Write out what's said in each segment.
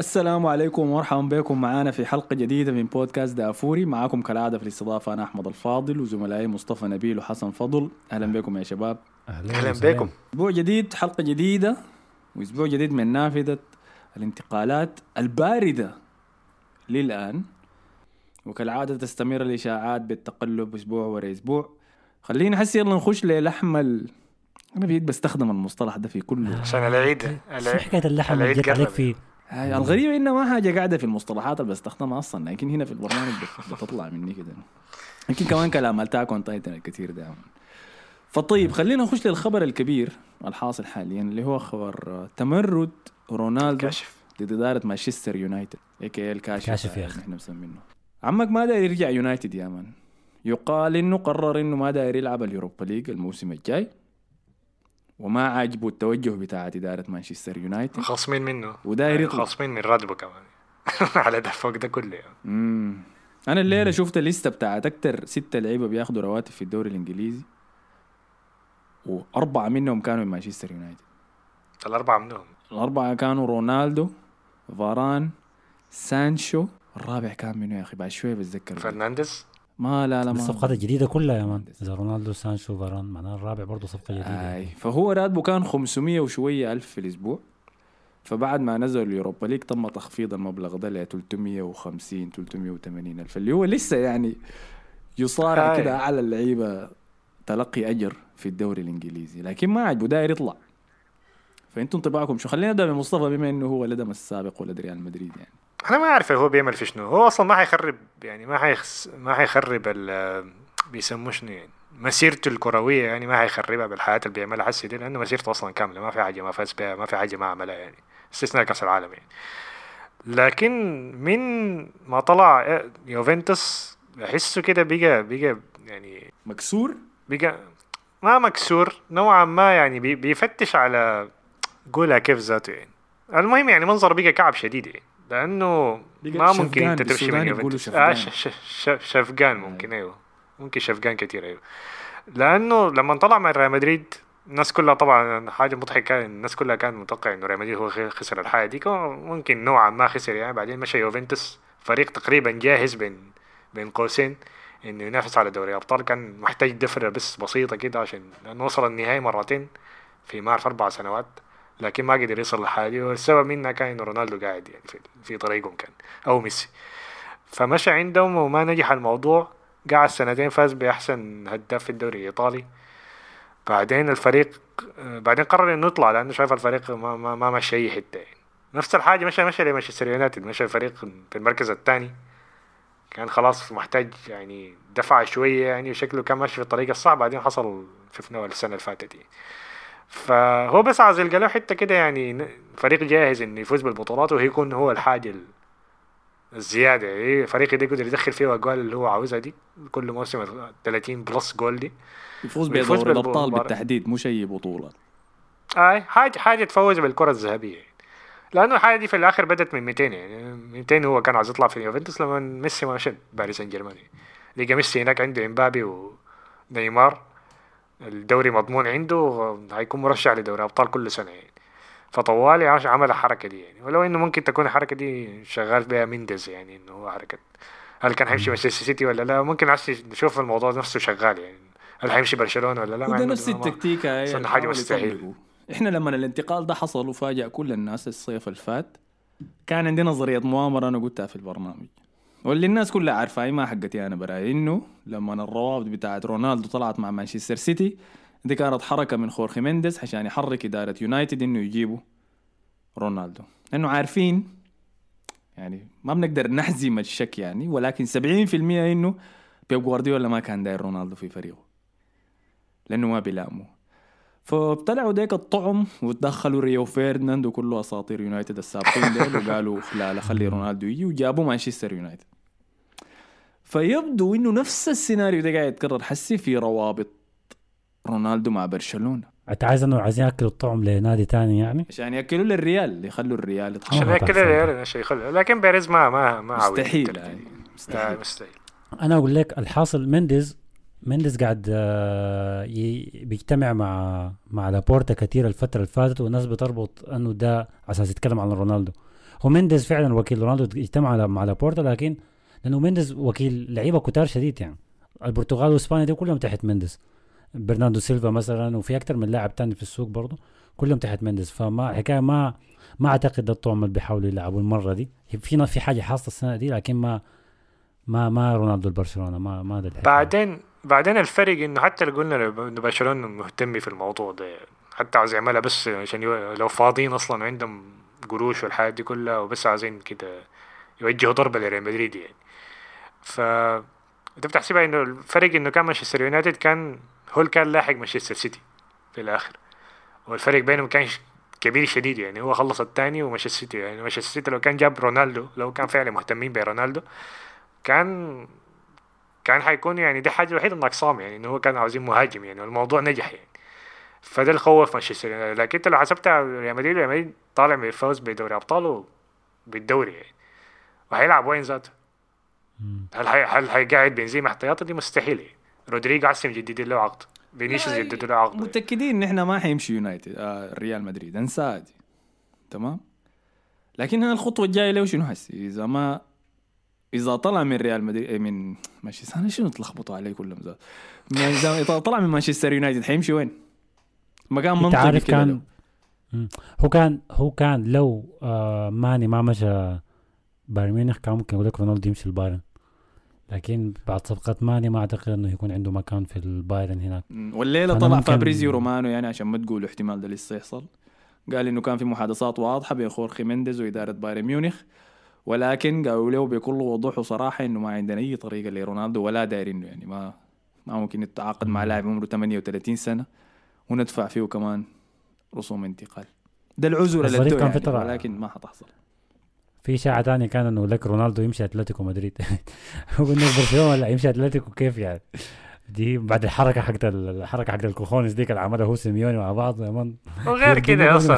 السلام عليكم ومرحبا بكم. معنا في حلقة جديدة من بودكاست دافوري. معاكم كالعادة في الاستضافة أنا أحمد الفاضل وزملائي مصطفى نبيل وحسن فضل. أهلا بكم يا شباب. أهلا بكم. أسبوع جديد حلقة جديدة وأسبوع جديد من نافذة الانتقالات الباردة للآن. وكالعادة تستمر الإشاعات بالتقلب أسبوع ورا أسبوع. خلينا حسي يلا نخش للحم ال... أنا بقيت بستخدم المصطلح ده في كل عشان العيد. شو حكاية اللحم اللي عليك قرب. الغريبة إنها ما حاجة قاعدة في المصطلحات اللي بستخدمها أصلا لكن هنا في البرنامج بت- بتطلع مني كده. يمكن كمان كلام ال Attack on Titan الكثير ده فطيب خلينا نخش للخبر الكبير الحاصل حاليا اللي هو خبر تمرد رونالدو كشف ضد إدارة مانشستر يونايتد AKA الكاشف كاشف. يا أخي. إحنا مسمينه. عمك ما داير يرجع يونايتد يا man يقال إنه قرر إنه ما داير يلعب ال Europa League الموسم الجاي. وما عاجبه التوجه بتاع إدارة مانشستر يونايتد. خاصمين منه. وداير يطلع. خاصمين من راتبه كمان. على ده فوق ده كله يعني. مم. أنا الليلة شفت الليستة بتاعت أكتر ستة لعيبة بياخدوا رواتب في الدوري الإنجليزي. وأربعة منهم كانوا من مانشستر يونايتد. الأربعة منهم. الأربعة كانوا رونالدو فاران سانشو. الرابع كان منو يا أخي؟ بعد شوية بتذكر. فرنانديز. ما لا لا ما. الصفقات الجديدة كلها يا man. إذا رونالدو سانشو فاران معناها الرابع برضه صفقة جديدة آي. فهو راتبه كان 500 وشوية ألف في الأسبوع. فبعد ما نزل اليوروبا ليج تم تخفيض المبلغ ده ل 350 380 ألف. اللي هو لسه يعني يصارع. كده أعلى اللعيبه تلقي أجر في الدوري الإنجليزي. لكن ما عجبه داير يطلع. فانتم انطباعكم شو؟ خلينا نبدأ بمصطفى بما إنه هو ولد السابق ولد ريال مدريد يعني. أنا ما أعرف هو بيعمل في شنو. هو أصلا ما حيخرب يعني ما حيخس ما حيخرب ال بيسموه شنو يعني مسيرته الكروية يعني ما حيخربها بالحياة اللي بيعملها. حسي دي لأنه مسيرته أصلا كاملة ما في حاجة ما فاز بها ما في حاجة ما عملها يعني استثناء كأس العالم يعني. لكن من ما طلع يوفنتوس أحسه كده بقى بقى يعني مكسور؟ بقى ما مكسور نوعا ما يعني بي بيفتش على قولها كيف ذاته يعني. المهم يعني منظر بقى كعب شديد يعني. لأنه ما ممكن أنت تمشي من يوفنتوس شفقان. آه ممكن أيوه. ممكن شفقان كثير أيوه. لأنه لما طلع من ريال مدريد الناس كلها طبعا حاجة مضحكة الناس كلها كانت متوقع إنه ريال مدريد هو خسر الحاجة دي. ممكن نوعا ما خسر يعني بعدين مشى يوفنتوس. فريق تقريبا جاهز بين بين قوسين إنه ينافس على دوري الابطال كان محتاج دفرة بس بسيطة كده عشان لأنه وصل النهائي مرتين في ما اعرف أربع سنوات. لكن ما قدر يوصل للحاجه دي والسبب منها كان إنه رونالدو قاعد يعني في, في طريقهم كان أو ميسي. فمشى عندهم وما نجح الموضوع قعد سنتين فاز بأحسن هداف في الدوري الإيطالي. بعدين الفريق بعدين قرر إنه يطلع لأنه شايف الفريق ما ما, ما مشى أي حتة يعني. نفس الحاجة مشى مشى لمانشستر يونايتد مشى الفريق في المركز الثاني. كان خلاص محتاج يعني دفع شوية يعني وشكله كان ماشي في الطريق الصح بعدين حصل شفناه السنة اللي فاتت يعني. فهو بس عايز يلقى له حتة كده يعني فريق جاهز انه يفوز بالبطولات ويكون هو الحاجة ال- الزيادة يعني فريق ده يقدر يدخل فيه الاجوال اللي هو عاوزها دي كل موسم 30 plus goal دي يفوز بدوري الأبطال. بالتحديد مش أي بطولة اي حاجة حاجة تفوز بالكرة الذهبية يعني. لأنه الحاجة دي في الآخر بدت من 200 يعني 200 هو كان عايز يطلع في يوفنتوس لما ميسي ما مشى باريس سان جيرمان. لقى ميسي هناك عنده إمبابي ونيمار الدوري مضمون عنده هيكون مرشح لدوري ابطال كل سنة يعني. فطوالي عاش- عمل الحركه دي يعني. ولو إنه ممكن تكون الحركه دي شغال بها مينديز يعني إنه هو حركة. هل كان حيمشي مانشستر سيتي ولا لا؟ ممكن عايز نشوف الموضوع نفسه شغال يعني. هل حيمشي برشلونة ولا لا؟ وده عنده- نفس اللي حاجة حاولوا مستحيل. إحنا لما الانتقال ده حصل وفاجأ كل الناس الصيف الفات كان عندي نظرية مؤامرة أنا قلتها في البرنامج. واللي الناس كلها عارفة هي ما حقتي أنا براي إنه لما الروابط بتاعت رونالدو طلعت مع مانشستر سيتي دي كانت حركة من خورخي مينديز عشان يحرك إدارة يونايتد إنه يجيبوا رونالدو. لأنه عارفين يعني ما بنقدر نجزم الشك يعني ولكن 70% إنه بيب جوارديولا ما كان داير رونالدو في فريقه لأنه ما بيلامه فابتلعوا ديك الطعم وتدخلوا ريو فيرديناند وكله أساطير يونايتد السابقين ديل وقالوا لا لا خلي رونالدو يجي وجابوا مانشستر يونايتد. فيبدو إنه نفس السيناريو ده قاعد يتكرر. حسي في روابط رونالدو مع برشلونة. أنت عايز إنه عايزين يأكلوا الطعم لنادي تاني يعني؟ عشان يأكلوا للريال يخلوا الريال يتحرك. عشان تحصل. الريال شيء خلق لكن بيريز ما ما ما مستحيل يعني. مستحيل. مستحيل. أنا أقول لك الحاصل مينديز مينديز قاعد آه، بيجتمع مع مع لابورتا كثير الفترة اللي فاتت والناس بتربط إنه ده على أساس يتكلم عن رونالدو. هو مينديز فعلا وكيل رونالدو اجتمع مع لابورتا لكن لأنه مينديز وكيل لعيبة كتار شديد يعني. البرتغال وإسبانيا دي كلهم تحت مينديز برناردو سيلفا مثلا وفي أكثر من لاعب تاني في السوق برضه كلهم تحت مينديز فما حكاية ما ما أعتقد الطعم اللي بيحاولوا يلعبوا المرة دي. في في حاجة حاصله السنة دي لكن ما ما ما رونالدو البرشلونه ما ما ده. بعدين بعدين الفرق إنه حتى لو قلنا إنه برشلونة مهتم في الموضوع ده حتى عاوز يعملها بس عشان لو فاضيين أصلا عندهم قروش والحاجات دي كلها وبس عايزين كده يوجهوا ضربة لريال مدريد يعني. ف أنت بتحسبها إنه الفرق إنه كان مانشستر يونايتد كان هو اللي كان لاحق مانشستر سيتي في الآخر. والفرق بينهم كان كبير شديد يعني هو خلص الثاني ومانشستر سيتي يعني مانشستر سيتي لو كان جاب رونالدو لو كان فعلا مهتمين برونالدو كان كان حيكون يعني دي حاجة الوحيدة ناقصاهم يعني إنه هو كان عاوزين مهاجم يعني والموضوع نجح يعني. فده اللي خوف مانشستر يونايتد. لكن أنت لو حسبتها ريال مدريد ريال مدريد طالع من الفوز بدوري ابطال وبالدوري يعني. وهيلعب وين ذاته؟ هل حي... هل حيقعد بنزيما احتياطي؟ دي مستحيل يعني. رودريجو هسي مجددين له عقد فينيسيوس جددوا له عقد متأكدين إن إحنا ما حيمشي يونايتد آه ريال مدريد. انسى دي. تمام؟ لكن هنا الخطوة الجاية له شنو هسي إذا ما إذا طلع من ريال مدريد من مانشستر أنا شنو تلخبطوا علي كلهم من- اذا طلع من مانشستر يونايتد حيمشي وين؟ مكان منطقي عارف كده كان. هو كان هو كان لو آه ماني ما مشى بايرن ميونخ كان ممكن يقول لك رونالدو يمشي البايرن لكن بعد صفقة ماني ما أعتقد إنه يكون عنده مكان في البايرن هناك. والليلة طلع فابريزيو رومانو يعني عشان ما تقولوا احتمال ده لسه يحصل قال إنه كان في محادثات واضحة بين خورخي مينديز وإدارة بايرن ميونخ ولكن قالوا له بكل وضوح وصراحة إنه ما عندنا أي طريقة لرونالدو ولا دايرينه يعني ما ما ممكن نتعاقد مع لاعب عمره 38 سنة وندفع فيه كمان رسوم انتقال. ده العذر اللي كان يعني فترة- ولكن ما حتحصل. في اشاعة تانية كان إنه لك رونالدو يمشي أتلتيكو مدريد. هو إنه برشلونة لا يمشي أتلتيكو كيف يعني؟ دي بعد الحركة حقت ال- الحركة حقت ال cojones ديك اللي عملها هو سيميوني مع بعض يا man وغير كده أصلا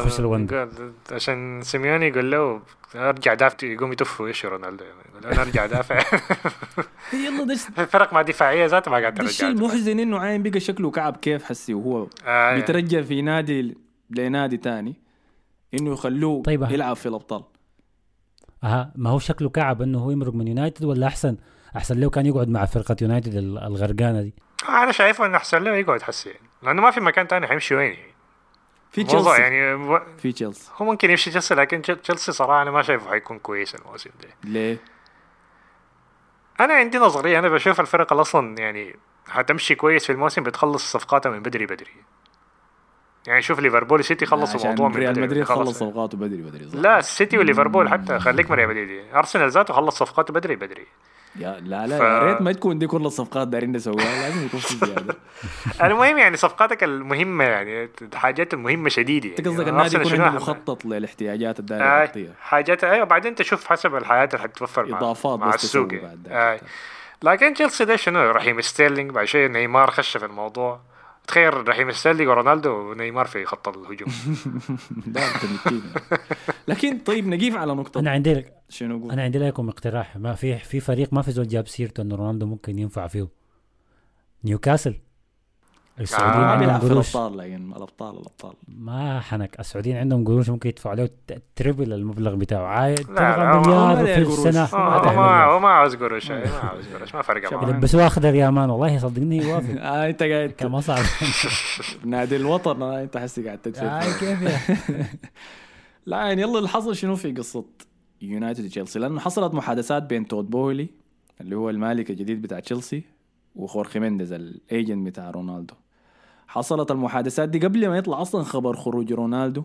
عشان سيميوني يقول له أرجع دافع يقوم يتف وش رونالدو يعني أنا أرجع دافع يلا ده الفرق مع دفاعية ذاتها ما قاعد ده الشيء ترجع المحزن إنه عاين بقى شكله كعب كيف حسي وهو آه بيترجى في نادي لنادي تاني إنه يخلوه طيب، يلعب في الأبطال. أها ما هو شكله كعب إنه هو يمرق من يونايتد ولا أحسن؟ أحسن لو كان يقعد مع فرقة يونايتد ال- الغرقانة دي. أنا شايفه إنه أحسن له يقعد حسي يعني لأنه ما في مكان تاني حيمشي وين يعني في تشيلسي يعني و- في تشيلسي هو ممكن يمشي تشيلسي لكن تشيل- تشيلسي صراحة أنا ما شايفه حيكون كويس الموسم ده. ليه؟ أنا عندي نظرية أنا بشوف الفرق اللي أصلا يعني حتمشي كويس في الموسم بتخلص صفقاتها من بدري بدري. يعني شوف ليفربول سيتي خلصوا الموضوع من ريال مدريد خلص. خلص صفقاته بدري بدري صح؟ لا السيتي وليفربول حتى خليك من ريال مدريد. أرسنال ذاته خلص صفقاته بدري بدري. يا لا لا ف- يا ريت ما تكون دي كل الصفقات دايرين نسويها لازم يكون في زيادة المهم يعني صفقاتك المهمة يعني الحاجات المهمه شديدة يعني قصدك النادي يكون عنده؟ مخطط للاحتياجات الدائرة آه حاجات أيوه بعدين تشوف حسب الحياة اللي حتتوفر مع, إضافات مع بس السوق يعني. بعد آه. لكن تشيلسي ده شنو رحيم ستيرلينج بعد شوية نيمار خش في الموضوع تخيل رحيم ستيرلينج ورونالدو ونيمار في خط الهجوم. أنت لكن طيب نقيف على نقطة. أنا عندي لك شنو أقول؟ أنا عندي لكم اقتراح. ما في في فريق ما في زول جاب سيرته إنه رونالدو ممكن ينفع فيه. نيوكاسل. السعوديين آه، ما عندهم قروش. الأبطال لكن الأبطال الأبطال. ما حنك. السعوديين عندهم قروش ممكن يدفعوا له triple المبلغ بتاعه. عايد تبغى مليار هو ما في. السنة؟ ما هو ما عاوز قروش ما عاوز قروش. ما فرق معاه يلبسوه اخضر يا man والله صدقني يوافق آه أنت قاعد كان ما صعب. نادي الوطن آه أنت حسي قاعد تدفع. آه، كيف يا؟ لا يعني يلا اللي حصل شنو في قصة يونايتد وتشيلسي؟ لأنه حصلت محادثات بين تود بوهلي اللي هو المالك الجديد بتاع تشيلسي وخورخي مينديز ال agent بتاع رونالدو. حصلت المحادثات دي قبل ما يطلع أصلا خبر خروج رونالدو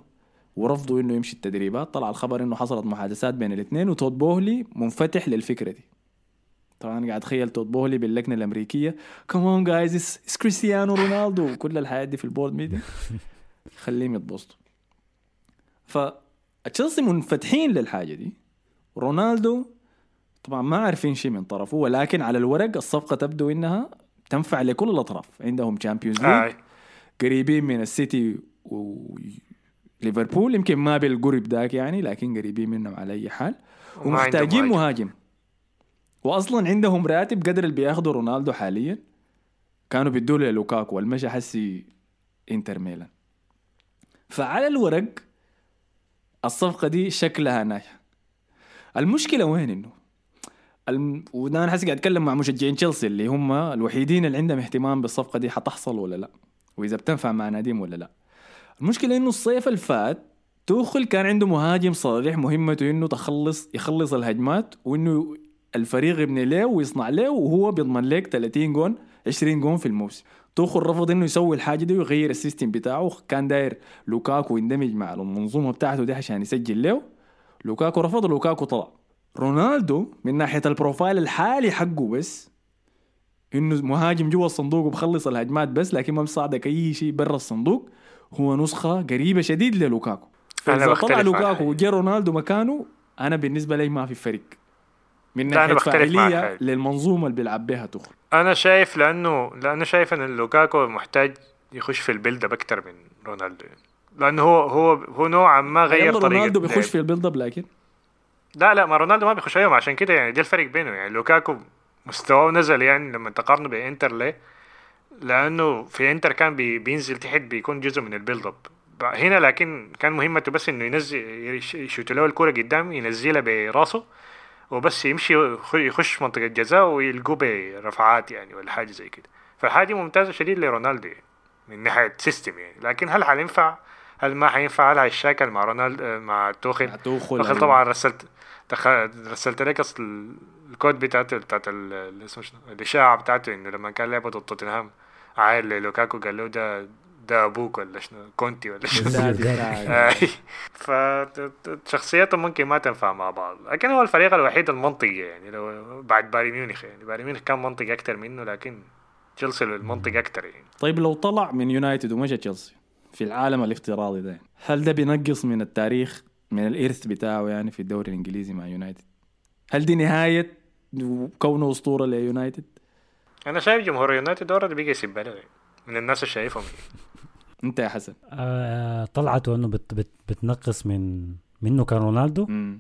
ورفضوا إنه يمشي التدريبات. طلع الخبر إنه حصلت محادثات بين الاثنين وتود بوهلي منفتح للفكرة دي. طبعا قاعد أتخيل تود بوهلي باللكنه الأمريكية. كمان جايز اس كريستيانو رونالدو وكل الحياة دي في ال board meeting خليهم يتبسطوا. فتشيلسي منفتحين للحاجة دي. رونالدو طبعا ما عارفين شيء من طرفه ولكن على الورق الصفقة تبدو إنها تنفع لكل الأطراف. عندهم Champions League آه. قريبين من السيتي وليفربول يمكن ما بالقرب ذاك يعني لكن قريبين منهم على أي حال. ومحتاجين مهاجم. واصلا عندهم راتب قدر اللي بياخده رونالدو حاليا. كانوا بيدوا له لوكاكو والمشى هسي إنتر ميلان. فعلى الورق الصفقة دي شكلها ناجحه المشكلة وين إنه؟ الم... أنا حاسس قاعد أتكلم مع مشجعين تشيلسي اللي هم الوحيدين اللي عندهم اهتمام بالصفقة دي حتحصل ولا لا وإذا بتنفع مع ناديهم ولا لا. المشكلة إنه الصيف الفات توخل كان عنده مهاجم صريح مهمته إنه تخلص يخلص الهجمات وإنه الفريق يبني له ويصنع له وهو بيضمن لك 30 جون 20 جون في الموسم. توخل رفض إنه يسوي الحاجة دي ويغير ال system بتاعه كان داير لوكاكو يندمج مع المنظومة بتاعته دي عشان يسجل له. لوكاكو رفض ولوكاكو طلع. رونالدو من ناحية ال profile الحالي حقه بس إنه مهاجم جوا الصندوق وبخلص الهجمات بس لكن ما بيصعدك أي شيء برا الصندوق هو نسخة قريبة شديد للوكاكو أنا فإذا طلع لوكاكو. وجا رونالدو مكانه أنا بالنسبة لي ما في فرق من ناحية فاعلية. للمنظومة اللي بيلعب بها توخل أنا شايف لأنه لأنه شايف إن لوكاكو محتاج يخش في ال build up أكثر من رونالدو لأنه هو هو هو نوعا ما غير طريقة رونالدو. بيخش في ال build up لكن لا لا ما رونالدو ما بيخش أيوه عشان كده يعني ده الفرق بينه. يعني لوكاكو مستواه نزل يعني لما تقارنه بإنتر ليه؟ لأنه في إنتر كان بي بينزل تحت بيكون جزء من ال build up هنا لكن كان مهمته بس إنه ينزل يش- يشوت له الكورة قدام ينزلها براسه وبس يمشي يخ- يخش منطقة جزاء ويلقوه برفعات يعني ولا حاجة زي كده. فالحاجه ممتازة شديد لرونالدو يعني من ناحية سيستم يعني. لكن هل حينفع؟ هل ما حينفع هل هيشاكل مع رونالدو مع توخيل؟ مع توخل دخل طبعا رسلت دخل رسلت لك أصل الكود بتاعته بتاعت اسمه شنو؟ الإشاعة بتاعته انه لما كان لعبه ضد توتنهام عايل لوكاكو قال له ده ده أبوك ولا شنو؟ كونتي ولا شنو؟ فشخصياتهم ممكن ما تنفع مع بعض. لكن هو الفريق الوحيد المنطقي يعني. لو بعد بايرن ميونخ يعني. بايرن ميونخ كان منطقي أكثر منه لكن تشيلسي المنطقي أكثر يعني. طيب لو طلع من يونايتد ومشى تشيلسي في العالم الافتراضي ده هل ده بينقص من التاريخ من الإرث بتاعه يعني في الدوري الإنجليزي مع يونايتد؟ هل دي نهاية كونه أسطورة ليونايتد؟ أنا شايف جمهور يونايتد already بيجي يسب من الناس اللي شايفهم. أنت يا حسن. آه طلعته انه بت بت بتنقص من منه كان رونالدو مم.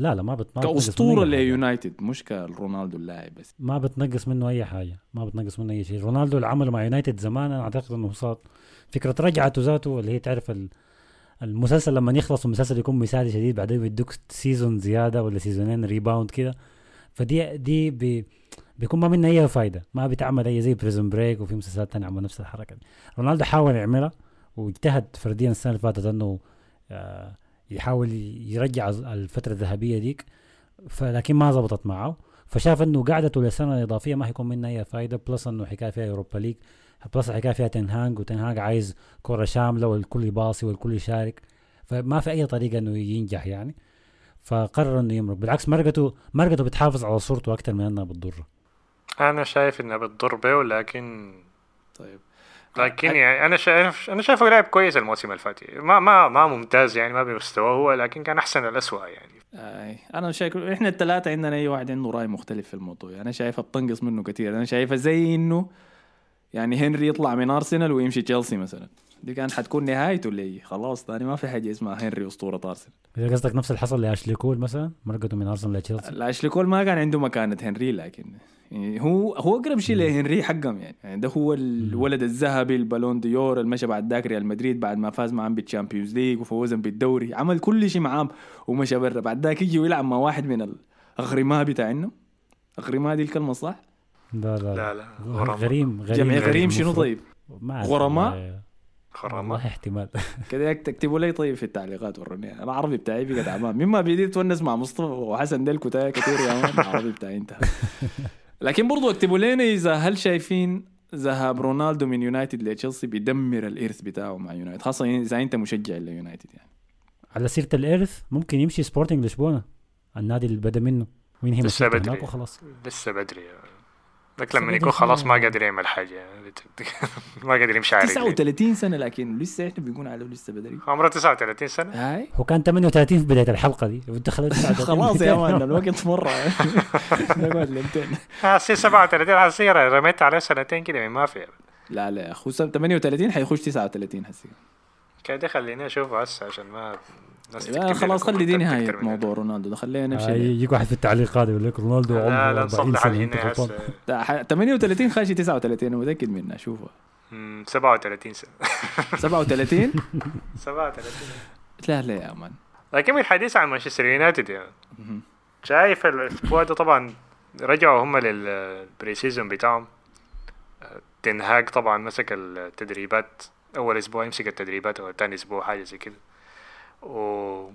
لا لا ما بت ما كأسطورة. ليونايتد مش كرونالدو اللاعب بس. ما بتنقص منه أي حاجة ما بتنقص منه أي شيء. رونالدو اللي عمله مع يونايتد زمان أنا أعتقد إنه صار فكرة رجعته ذاته اللي هي تعرف ال- المسلسل لما يخلص المسلسل يكون مثالي شديد بعدين بيدوك season زيادة ولا سيزونين rebound كده. فدي دي بي بيكون ما منها أي فايدة ما بتعمل أي زي بريزون بريك وفي مسلسلات تانية عملوا نفس الحركة دي. رونالدو حاول يعملها واجتهد فرديا السنة اللي فاتت إنه آه، يحاول يرجع الفترة الذهبية ديك. فلكن ما زبطت معه. فشاف إنه قعدته للسنه الإضافية ما حيكون منها أي فايدة plus إنه حكاية فيها Europa League plus الحكاية فيها تنهاج وتنهاج عايز كرة شاملة والكل يباصي والكل يشارك. فما في أي طريقة إنه ينجح يعني. فقرر إنه يمرق. بالعكس مرقته مرقته بتحافظ على صورته أكثر من إنها بتضره. أنا شايف إنها بتضر به لكن طيب لكن يعني أنا شايف أنا شايفه لاعب كويس الموسم اللي فات. ما ما ما ممتاز يعني ما بمستواه هو لكن كان أحسن الاسوء يعني. آي. أنا شايف إحنا الثلاثه عندنا أي واحد عنده رأي مختلف في الموضوع. أنا شايفها بتنقص منه كثير أنا شايفها زي إنه يعني هنري يطلع من أرسنال ويمشي تشيلسي مثلا. دي كانت حتكون نهايته لي خلاص ثاني ما في حاجة اسمها هنري أسطورة أرسنال. إذا قصدك نفس اللي حصل لأشلي كول مثلا مرقته من أرسنال لتشيلسي؟ الاشلي كول ما كان عنده مكانة هنري لكن يعني هو هو أقرب شيء لهنري حقهم يعني. يعني ده هو الولد الذهبي ال Ballon d'Or اللي مشى بعد ذاك ريال مدريد بعد ما فاز معاهم بال Champions League وفوزهم بالدوري عمل كل شيء معاهم ومشى برا بعد ذاك يجي ويلعب مع واحد من الأغرماء بتاعنا أغرماء دي الكلمة صح؟ لا لا, لا لا. غريم غريم جمع غريم غريم شنو. طيب؟ ما أعرف غرماء؟ والله. احتمال كده تكتبوا لي طيب في التعليقات وروني أنا عربي بتاعي بقى تعبان مما بيدي تونس مع مصطفى وحسن ديل كتير يا man العربي بتاعي انتهى لكن برضو اكتبوا لنا إذا هل شايفين ذهاب رونالدو من يونايتد لتشيلسي بيدمر الإرث بتاعه مع يونايتد خاصة إذا أنت مشجع ليونايتد يعني. على سيرة الإرث ممكن يمشي سبورتنج لشبونة النادي اللي بدأ منه وينهي لسه مسيرته. بدري. هناك وخلاص لسه بدري. لك لما يكون خلاص ما شنو؟ قادر يعمل حاجة. ما قادر يمشي على رجليه 39 سنة لكن لسه إحنا بيكون عليه لسه بدري. عمره 39 سنة؟ هاي. هو كان 38 في بداية الحلقة دي. 39 خلاص يا man الوقت مرة. نقعد لمتين. حاسس 37 حاسس رميت عليه سنتين كده ما في. لا لا يا اخو 38 حيخش 39 هسه. كده خليني اشوفه هسه عشان ما لا خلاص خلي دي نهاية موضوع رونالدو ده. خلينا نمشي آه،. يجيك واحد في التعليقات يقول لك رونالدو لا عمره لا 40 نصلح سنة ح- 38 خاشي 39 أنا متأكد منها شوفها مم، 37 سنة. 37 37 لا لا يا man. لكن من الحديث عن مانشستر يونايتد يعني. شايف الأسبوع ده طبعا رجعوا هم لل pre-season بتاعهم. تنهاج طبعا مسك التدريبات. أول أسبوع يمسك التدريبات أو ثاني أسبوع حاجة زي كده. و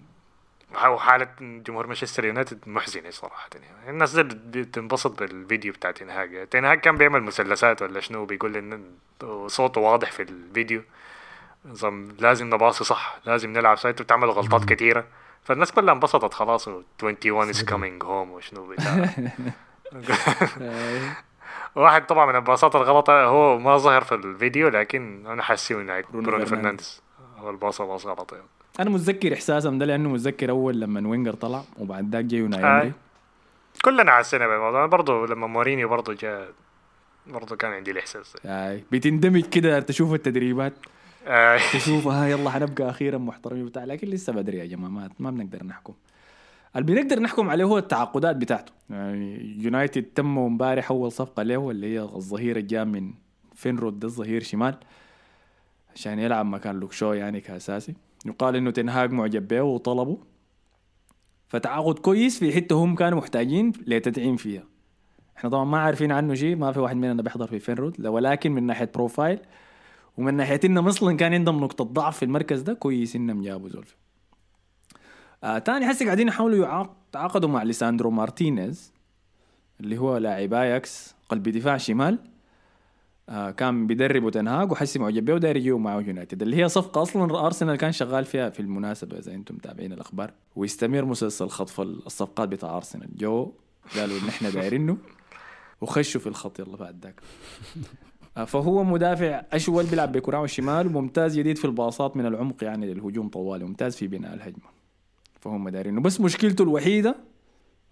وحالة جمهور مانشستر يونايتد محزنة صراحة. يعني الناس بتنبسط بالفيديو بتاع تنهاج تنهاج كان بيعمل مثلثات ولا شنو بيقول إن صوته واضح في الفيديو. نظام لازم نباصي صح لازم نلعب صح. بتعمل غلطات كثيرة فالناس كلها انبسطت خلاص 21 is coming home وشنو بتاع. واحد طبعا من الباصات الغلط هو ما ظهر في الفيديو لكن أنا حاسه إنه برونو فرنانديز. هو الباصة باص غلط يعني. أنا متذكر احساسهم ده لأنه متذكر أول لما فينجر طلع وبعد ذاك جاي يوناي كلنا حسينا بالموضوع. برضه لما مورينيو برضه جاء برضه كان عندي الإحساس آه. بتندمج كده تشوف التدريبات. آه. تشوف ها يلا حنبقى أخيرا محترمين بتاع لكن لسه بدري يا جماعة ما, ما بنقدر نحكم. اللي بنقدر نحكم عليه هو التعاقدات بتاعته. يعني يونايتد تم امبارح أول صفقة له اللي هي الظهير اللي جاء من فينرود ده الظهير شمال عشان يلعب مكان لوك شو يعني كأساسي. يقال إنه تنهاج معجب به وطلبه. فتعاقد كويس في حتة هم كانوا محتاجين لتدعيم فيها. إحنا طبعا ما عارفين عنه شيء ما في واحد مننا بيحضر في فينرود ولكن من ناحية بروفايل ومن ناحية انهم أصلا كان عندهم نقطة ضعف في المركز ده كويس إنهم جابوا زول في آه تاني حسي قاعدين يحاولوا يتعاقدوا مع ليساندرو مارتينيز اللي هو لاعب آياكس قلب دفاع شمال. آه كان بيدربه تنهاج وحسي معجب بيه وداير يجيبه معه يونايتد اللي هي صفقة أصلا أرسنال كان شغال فيها في المناسبة إذا أنتم متابعين الأخبار. ويستمر مسلسل خطف الصفقات بتاع أرسنال. جو قالوا إن إحنا دايرينه وخشوا في الخط يلا بعد ذاك. آه فهو مدافع أشول بيلعب بكراعه الشمال وممتاز جديد في الباصات من العمق يعني للهجوم طوالي ممتاز في بناء الهجمة. فهم دايرينه بس مشكلته الوحيدة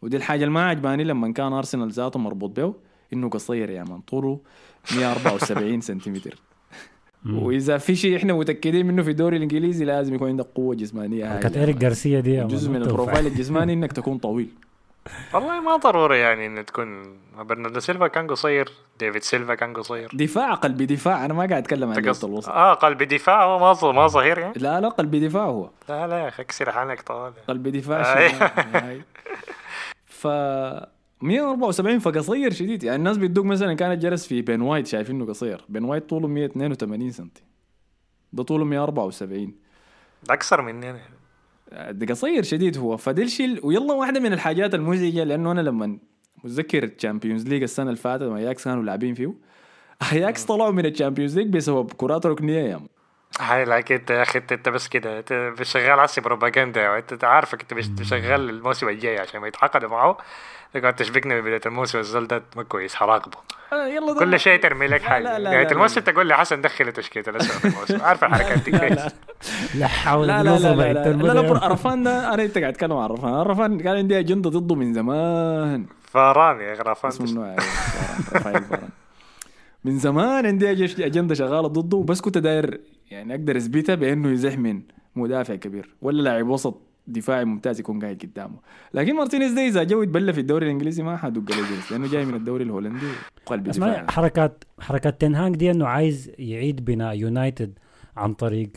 ودي الحاجة اللي ما عجباني لما كان أرسنال ذاته مربوط به إنه قصير يا مان طوله 174 سنتيمتر. وإذا في شيء إحنا متأكدين منه في الدوري الإنجليزي لازم يكون عندك قوة جسمانية كانت ايريك جارسيا دي جزء من ال profile الجسماني إنك تكون طويل. والله ما ضروري يعني إن تكون برناردو سيلفا كان قصير ديفيد سيلفا كان قصير. دفاع قلب دفاع. أنا ما قاعد أتكلم عن وسط الوسط آه قلب دفاع هو ما ما ظهير يعني. لا لا قلب دفاع هو. لا لا يا أخي أكسر حالك طوال. قلب دفاع آه. ف 174 فقصير شديد. يعني الناس بيدوك مثلا كانت جلس في بين وايت شايفينه قصير. بين وايت طوله 182 سم ده طوله 174 ده أكثر مني ده قصير شديد هو. فدي الشيء ويلا واحدة من الحاجات المزعجة لأنه أنا لما متذكر ال Champions League السنة اللي فاتت اياكس كانوا لاعبين فيه اياكس طلعوا من ال Champions League بسبب كرات ركنية يا هاي لك انت يا أخي انت بس كده انت شغال عسي بروباغندا انت عارفك انت شغال الموسم الجاي عشان ما يتعاقدوا معه. تقعد تشبكنا ببداية الموسم الزول ده ما كويس حراقبه. آه يلا كل شيء ترمي لك حاجة. لا لا نهايه الموسم تقول لي حسن دخل تشكيله الاسود في الموسم عارف الحركات دي كويس. لا. حول لا لا لا لا لا. لا عرفان ده أنا أنت قاعد تتكلم عن عرفان. عرفان كان عندي أجندة ضده من زمان. فاران يا أخي عرفان اسمه من زمان عندي أجندة شغالة ضده بس كنت داير يعني أقدر اثبتها بأنه يزح من مدافع كبير ولا لاعب وسط دفاعي ممتاز يكون قاعد قدامه. لكن مارتينيز ده إذا جو يتبلى في الدوري الإنجليزي ما حدق له جلس لأنه جاي من الدوري الهولندي قلب دفاعي. حركات حركات تنهاج دي إنه عايز يعيد بناء يونايتد عن طريق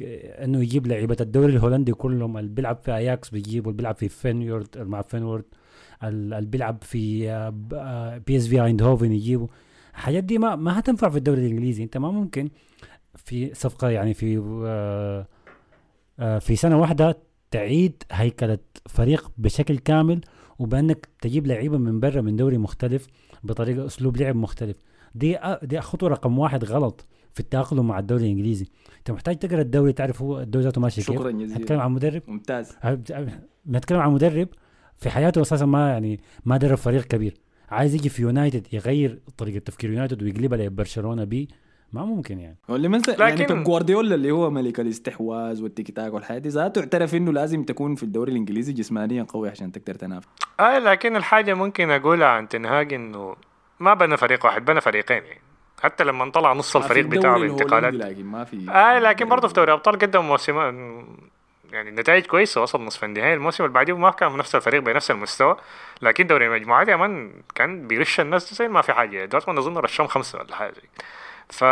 إنه يجيب لعيبة الدوري الهولندي كلهم اللي بيلعب في أياكس بيجيبوا اللي بيلعب في فينيورد مع فينورد اللي بيلعب في بي إس في أيندهوفن يجيبوا الحاجات دي ما ما هتنفع في الدوري الإنجليزي. أنت ما ممكن في صفقة يعني في آه، آه، في سنة واحدة تعيد هيكلة فريق بشكل كامل وبأنك تجيب لعيبة من برا من دوري مختلف بطريقة أسلوب لعب مختلف. دي دي خطوة رقم واحد غلط في التأقلم مع الدوري الإنجليزي. أنت محتاج تقرأ الدوري تعرف هو الدوري ذاته ماشي كيف؟ شكرا جزيلا. نتكلم عن مدرب؟ ممتاز. نتكلم عن مدرب في حياته أساسا ما يعني ما درب فريق كبير. عايز يجي في يونايتد يغير طريقة تفكير يونايتد ويقلبها لبرشلونة بي ما ممكن يعني. هو اللي مثلا يعني لكن... يعني بيب جوارديولا اللي هو ملك الاستحواذ والتيكي تاكا والحاجات دي ذاته اعترف إنه لازم تكون في الدوري الإنجليزي جسمانيا قوي عشان تقدر تنافس. آه لكن الحاجة ممكن أقولها عن تنهاج إنه ما بنى فريق واحد بنى فريقين يعني. حتى لما طلع نص الفريق بتاعه بانتقالات لكن ما في آه لكن برضه في دوري ابطال قدم موسم يعني النتائج كويسة وصل نصف النهائي. الموسم اللي بعديه ما كان نفس الفريق بنفس المستوى. لكن دوري المجموعات يا man كان بيرش الناس زي ما في حاجة. دورتموند أظن رشهم خمسة ولا حاجة. ف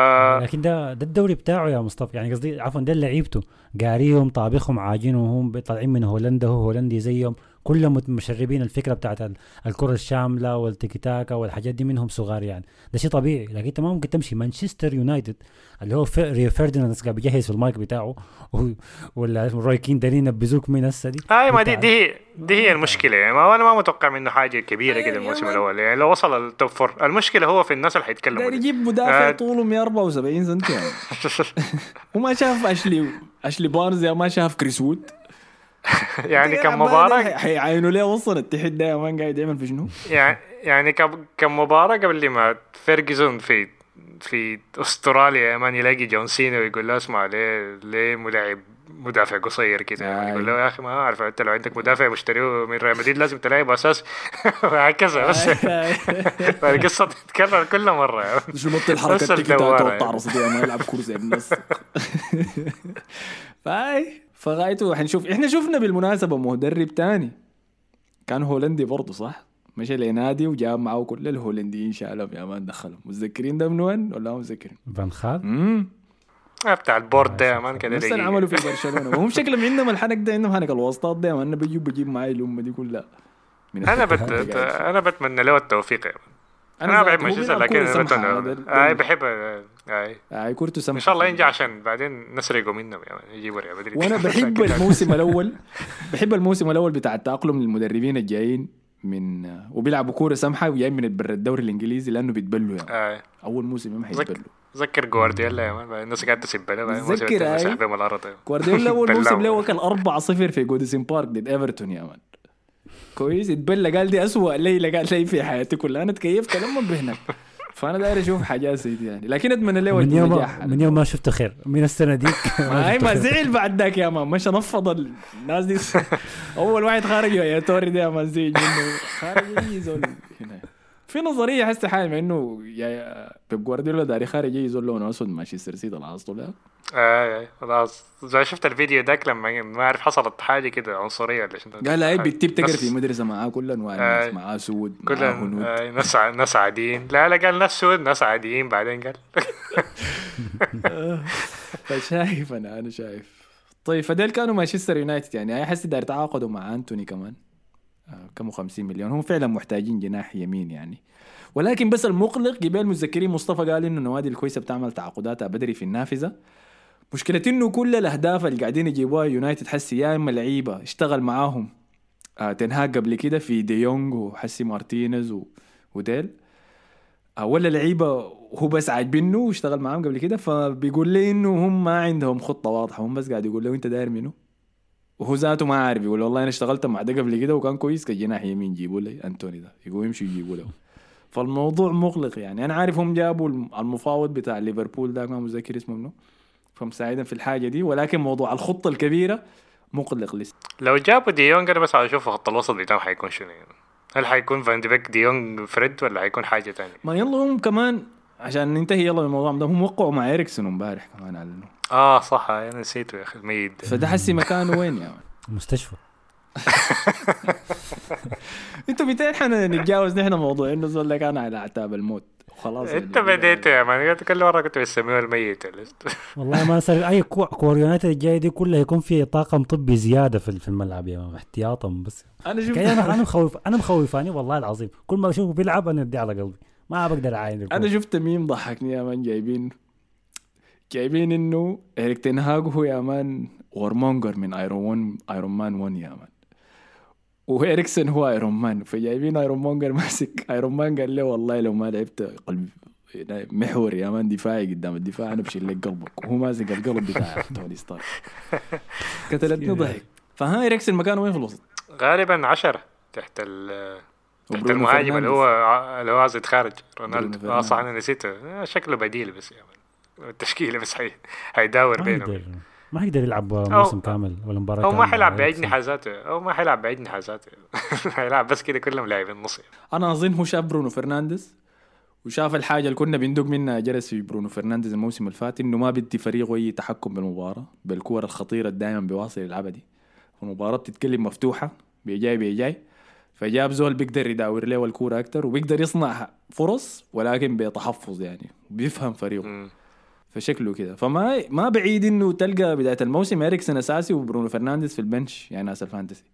لكن ده ده الدوري بتاعه يا مصطفى. يعني قصدي عفوا ده لعيبته. قاريهم طابخهم عاجينهم هم طالعين من هولندا هو هولندي زيهم. كلهم مشربين الفكرة بتاعت ال- الكرة الشاملة والتيكي تاكا والحاجات دي منهم صغار يعني ده شيء طبيعي لكن انت ما ممكن تمشي مانشستر يونايتد اللي هو ريو فرديناند قاعد بيجهز في المايك بتاعه و- ولا اسمه روي كين دارين ينبذوك من هسه دي اي ما دي. دي هي دي هي المشكلة يعني ما أنا ما متوقع منه حاجة كبيرة أيوة كده الموسم. الأول يعني لو وصل ال top four المشكلة هو في الناس اللي حيتكلموا داير دي. يجيب مدافع آه. طوله 174 سم يعني وما شاف اشلي أشلي بارنز يا ما شاف كريس وود يعني كم مباراة؟ حيعينوا ليه وصل التحد ده man قاعد يعمل في شنو؟ يعني يعني كم كم مباراة قبل ما فيرجسون في في أستراليا يا man يلاقي جون سينا ويقول له اسمع ليه ليه ملاعب مدافع قصير كده؟ يعني. يقول له يا أخي ما أعرف أنت لو عندك مدافع مشتريه من ريال مدريد لازم تلاعبه أساس. وهكذا بس. القصة تتكرر كل مرة. شو نط الحركة؟ التيكي تاكا دي ما يلعب كورة زي الناس فأي. فغايته حنشوف إحنا شفنا بالمناسبة مدرب تاني. كان هولندي برضه صح؟ مشى لنادي وجاب معه كل الهولنديين شالهم يا man دخلهم. متذكرين ده من وين؟ ولا ما متذكرين؟ فان خال؟ امم آه، بتاع ال board ده يا man كده نفس. اللي عملوا في برشلونة. وهم شكلهم عندهم الحنك ده عندهم حنك الواسطات ده يا man. أنا بجيب بجيب معي الأمة دي كلها. من أنا بت... أنا بتمنى له التوفيق يا man. أنا بحب ذات- هو مانشستر لكن أنا بتمنى اي بحب أي. أي كورته سمحه إن شاء الله ينجح عشان بعدين نسرقوا منهم man يجيبوا ريال مدريد وأنا بحب الموسم الأول بحب الموسم الأول بتاع التأقلم للمدربين الجايين من وبيلعبوا كورة سمحه وجايين من الدوري الإنجليزي لأنه بيتبلوا يعني. آي. أول موسم ما حيتبلوا. ذكر جوارديولا يا man الناس قاعدة تسب له الأرض. جوارديولا أول موسم. له كان 4-0 في جوديسون بارك ضد إيفرتون يا مان. كويس اتبلى قال دي اسوء ليلة قال لي في حياتي كلها. أنا تكيفت لما بهناك فأنا داير أشوف حاجات زي دي يعني. لكن اتمنى له من يوم النجاح. من يوم ما شفته خير. من السنة ديك ما هي شفته ما. زعل بعد ذاك يا مان مش نفض الناس دي. أول واحد خارج يا توري ده يا مان زي منه. خارج زول. هنا. في نظرية حسي حالي إنه يا بيب جوارديولا داري خارج يجي زول لونه أسود مانشستر سيتي العاصل ده؟ اي اي خلاص زي شفت الفيديو ذاك لما ما أعرف حصلت حاجة كده عنصرية ولا شنو. قال بتجيب تقرا في مدرسة معاه كل أنواع آه. الناس معاه سود هنود. آي، ناس ناس عاديين. لا لا قال ناس سود ناس عاديين بعدين قال. فشايف أنا أنا شايف. طيب فديل كانوا مانشستر يونايتد يعني أحس داير تعاقدوا مع أنتوني كمان. آه، كم 50 مليون هم فعلا محتاجين جناح يمين يعني. ولكن بس المقلق قبال متذكرين مصطفى قال إنه النوادي الكويسة بتعمل تعاقداتها بدري في النافذة. مشكلة إنه كل الأهداف اللي قاعدين يجيبوها يونايتد حسي يا إما لعيبة اشتغل معاهم آه تنهاج قبل كده في ديونج وحسي مارتينيز و... وديل آه ولا لعيبة هو بس عاجبينه واشتغل معاهم قبل كده فبيقول لي إنه هم ما عندهم خطة واضحة هم بس قاعد يقول له انت داير منه وهو ذاته ما عارف يقول والله أنا اشتغلت مع ده قبل كده وكان كويس كجناح يمين جيبوا لي أنتوني ده. يقول يمشي يجيبوا له. فالموضوع مقلق يعني. أنا عارف هم جابوا الم- المفاوض بتاع ليفربول ده ما متذكر اسمه منه فمساعدا في الحاجة دي. ولكن موضوع الخطة الكبيرة مقلق لسه. لو جابوا ديونج أنا بس أشوف خط الوسط بتاعهم حيكون شنو يعني. هل حيكون فان دي بيك ديونج فريد ولا حيكون حاجة تانية؟ ما يلا هم كمان عشان ننتهي يلا من الموضوع ده هم وقعوا مع اريكسون امبارح كمان اعلنوا آه صح أنا نسيته يا أخي الميت ده. فده حسي مكانه وين يا؟ man مستشفى. أنتوا متى حنتجاوز نحن موضوع إنه زول كان على أعتاب الموت؟ خلاص إنت. بديت يا man كل مرة كنت بتسميه الميت. والله ما صار أي كو- كور يونايتد الجايه دي كلها يكون في طاقم طبي زيادة في في الملعب يا man احتياطا بس. أنا شفت أنا مخوف أنا مخوفاني والله العظيم. كل ما أشوفه بيلعب أنا ادي على قلبي. ما بقدر اعاين. أنا شفت ميم ضحكني يا man جايبين جايبين إنه إريك تنهاج هو يا man Warmonger من Iron Iron Man 1 يا man. وإريكسون هو Iron Man فجايبين Iron Monger ماسك Iron Man قال له والله لو ما لعبت قلب محور يا man دفاعي قدام الدفاع أنا بشيل لك قلبك. وهو ماسك القلب بتاع توني ستارك. قتلتني ضحك. فها إريكسون مكانه وين في الوسط؟ غالبا عشرة تحت ال تحت المهاجم اللي. هو اللي هو عايز يتخارج رونالدو آه صح أنا نسيته. شكله بديل بس يا man. التشكيلة بس حي... هيداور ما بينهم. يقدر ما يقدر يلعب موسم كامل ولا مباراة أو ما حيلعب بعيد. نحازاته. أو ما حيلعب بعيد نحازاته. حيلعب بس كده كلهم لاعبين نص أنا أظن هو شاف برونو فرنانديز وشاف الحاجة اللي كنا بندق منها جرس في برونو فرنانديز الموسم اللي فات إنه ما بدي فريقه اي تحكم بالمباراة بالكور الخطيرة اللي دائما بيواصل يلعبها دي. المباراة بتتكلم مفتوحة بيجاي بيجاي. فجاب زول بيقدر يداور له الكورة أكتر وبيقدر يصنع فرص ولكن بتحفظ يعني بيفهم فريقه. فشكله كده. فما ما بعيد إنه تلقى بداية الموسم اريكسن أساسي وبرونو فرنانديز في ال bench يعني ناس ال fantasy.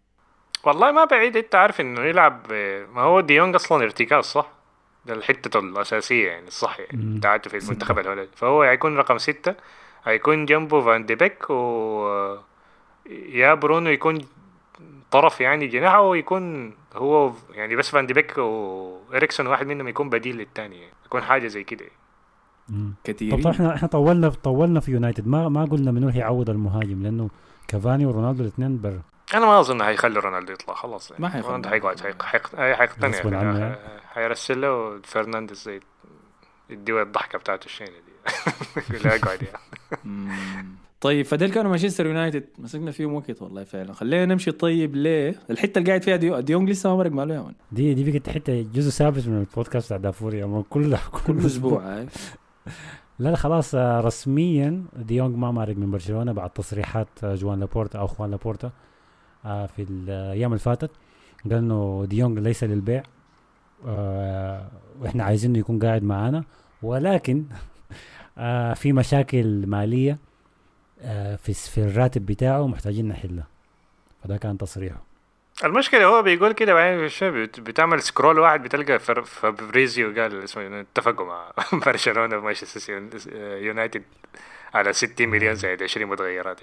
والله ما بعيد. أنت عارف إنه يلعب ما هو ديونج أصلا ارتكاز صح؟ ده الحتة الأساسية يعني الصح يعني. بتاعته في المنتخب الهولندي فهو هيكون رقم ستة. هيكون جنبه فان دي بيك و يا برونو يكون طرف يعني جناح أو يكون هو يعني بس فان دي بيك وإريكسون واحد منهم يكون بديل للتاني يعني. يكون حاجة زي كده مم. كثيرين. طب إحنا إحنا طولنا طولنا في يونايتد. ما ما قلنا منو هيعوض المهاجم لأنه كافاني ورونالدو الاثنين برا أنا ما أظن هيخلي رونالدو يطلع خلاص. يعني ما حيخلي. رونالدو حيقعد حيق- حيق- حيقتنع يعني. حيرسل له فرنانديز يديه الضحكة بتاعته الشينة دي. يقول له اقعد يعني. طيب فديل كانوا مانشستر يونايتد. مسكنا فيهم وقت والله فعلا. خلينا نمشي طيب ليه؟ الحتة اللي قاعد فيها ديو- ديونج لسه ما مرق ماله يا man دي دي بقت حتة جزء ثابت من البودكاست بتاع دافوري اما كل كل أسبوع. لا لا خلاص آه، رسميا ديونج ما مارق من برشلونة بعد تصريحات آه، جوان لابورتا أو خوان لابورتا آه، في الأيام اللي فاتت. قال إنه ديونج ليس للبيع وإحنا عايزينه يكون قاعد معانا. ولكن في مشاكل مالية في الراتب بتاعه محتاجين نحلها فده كان تصريحه. المشكلة هو بيقول كده بعدين بتعمل scroll واحد بتلقى فر- فابريزيو قال اسمه إنه اتفقوا مع برشلونة ومانشستر يون- يونايتد على 60 مليون زائد 20 متغيرات.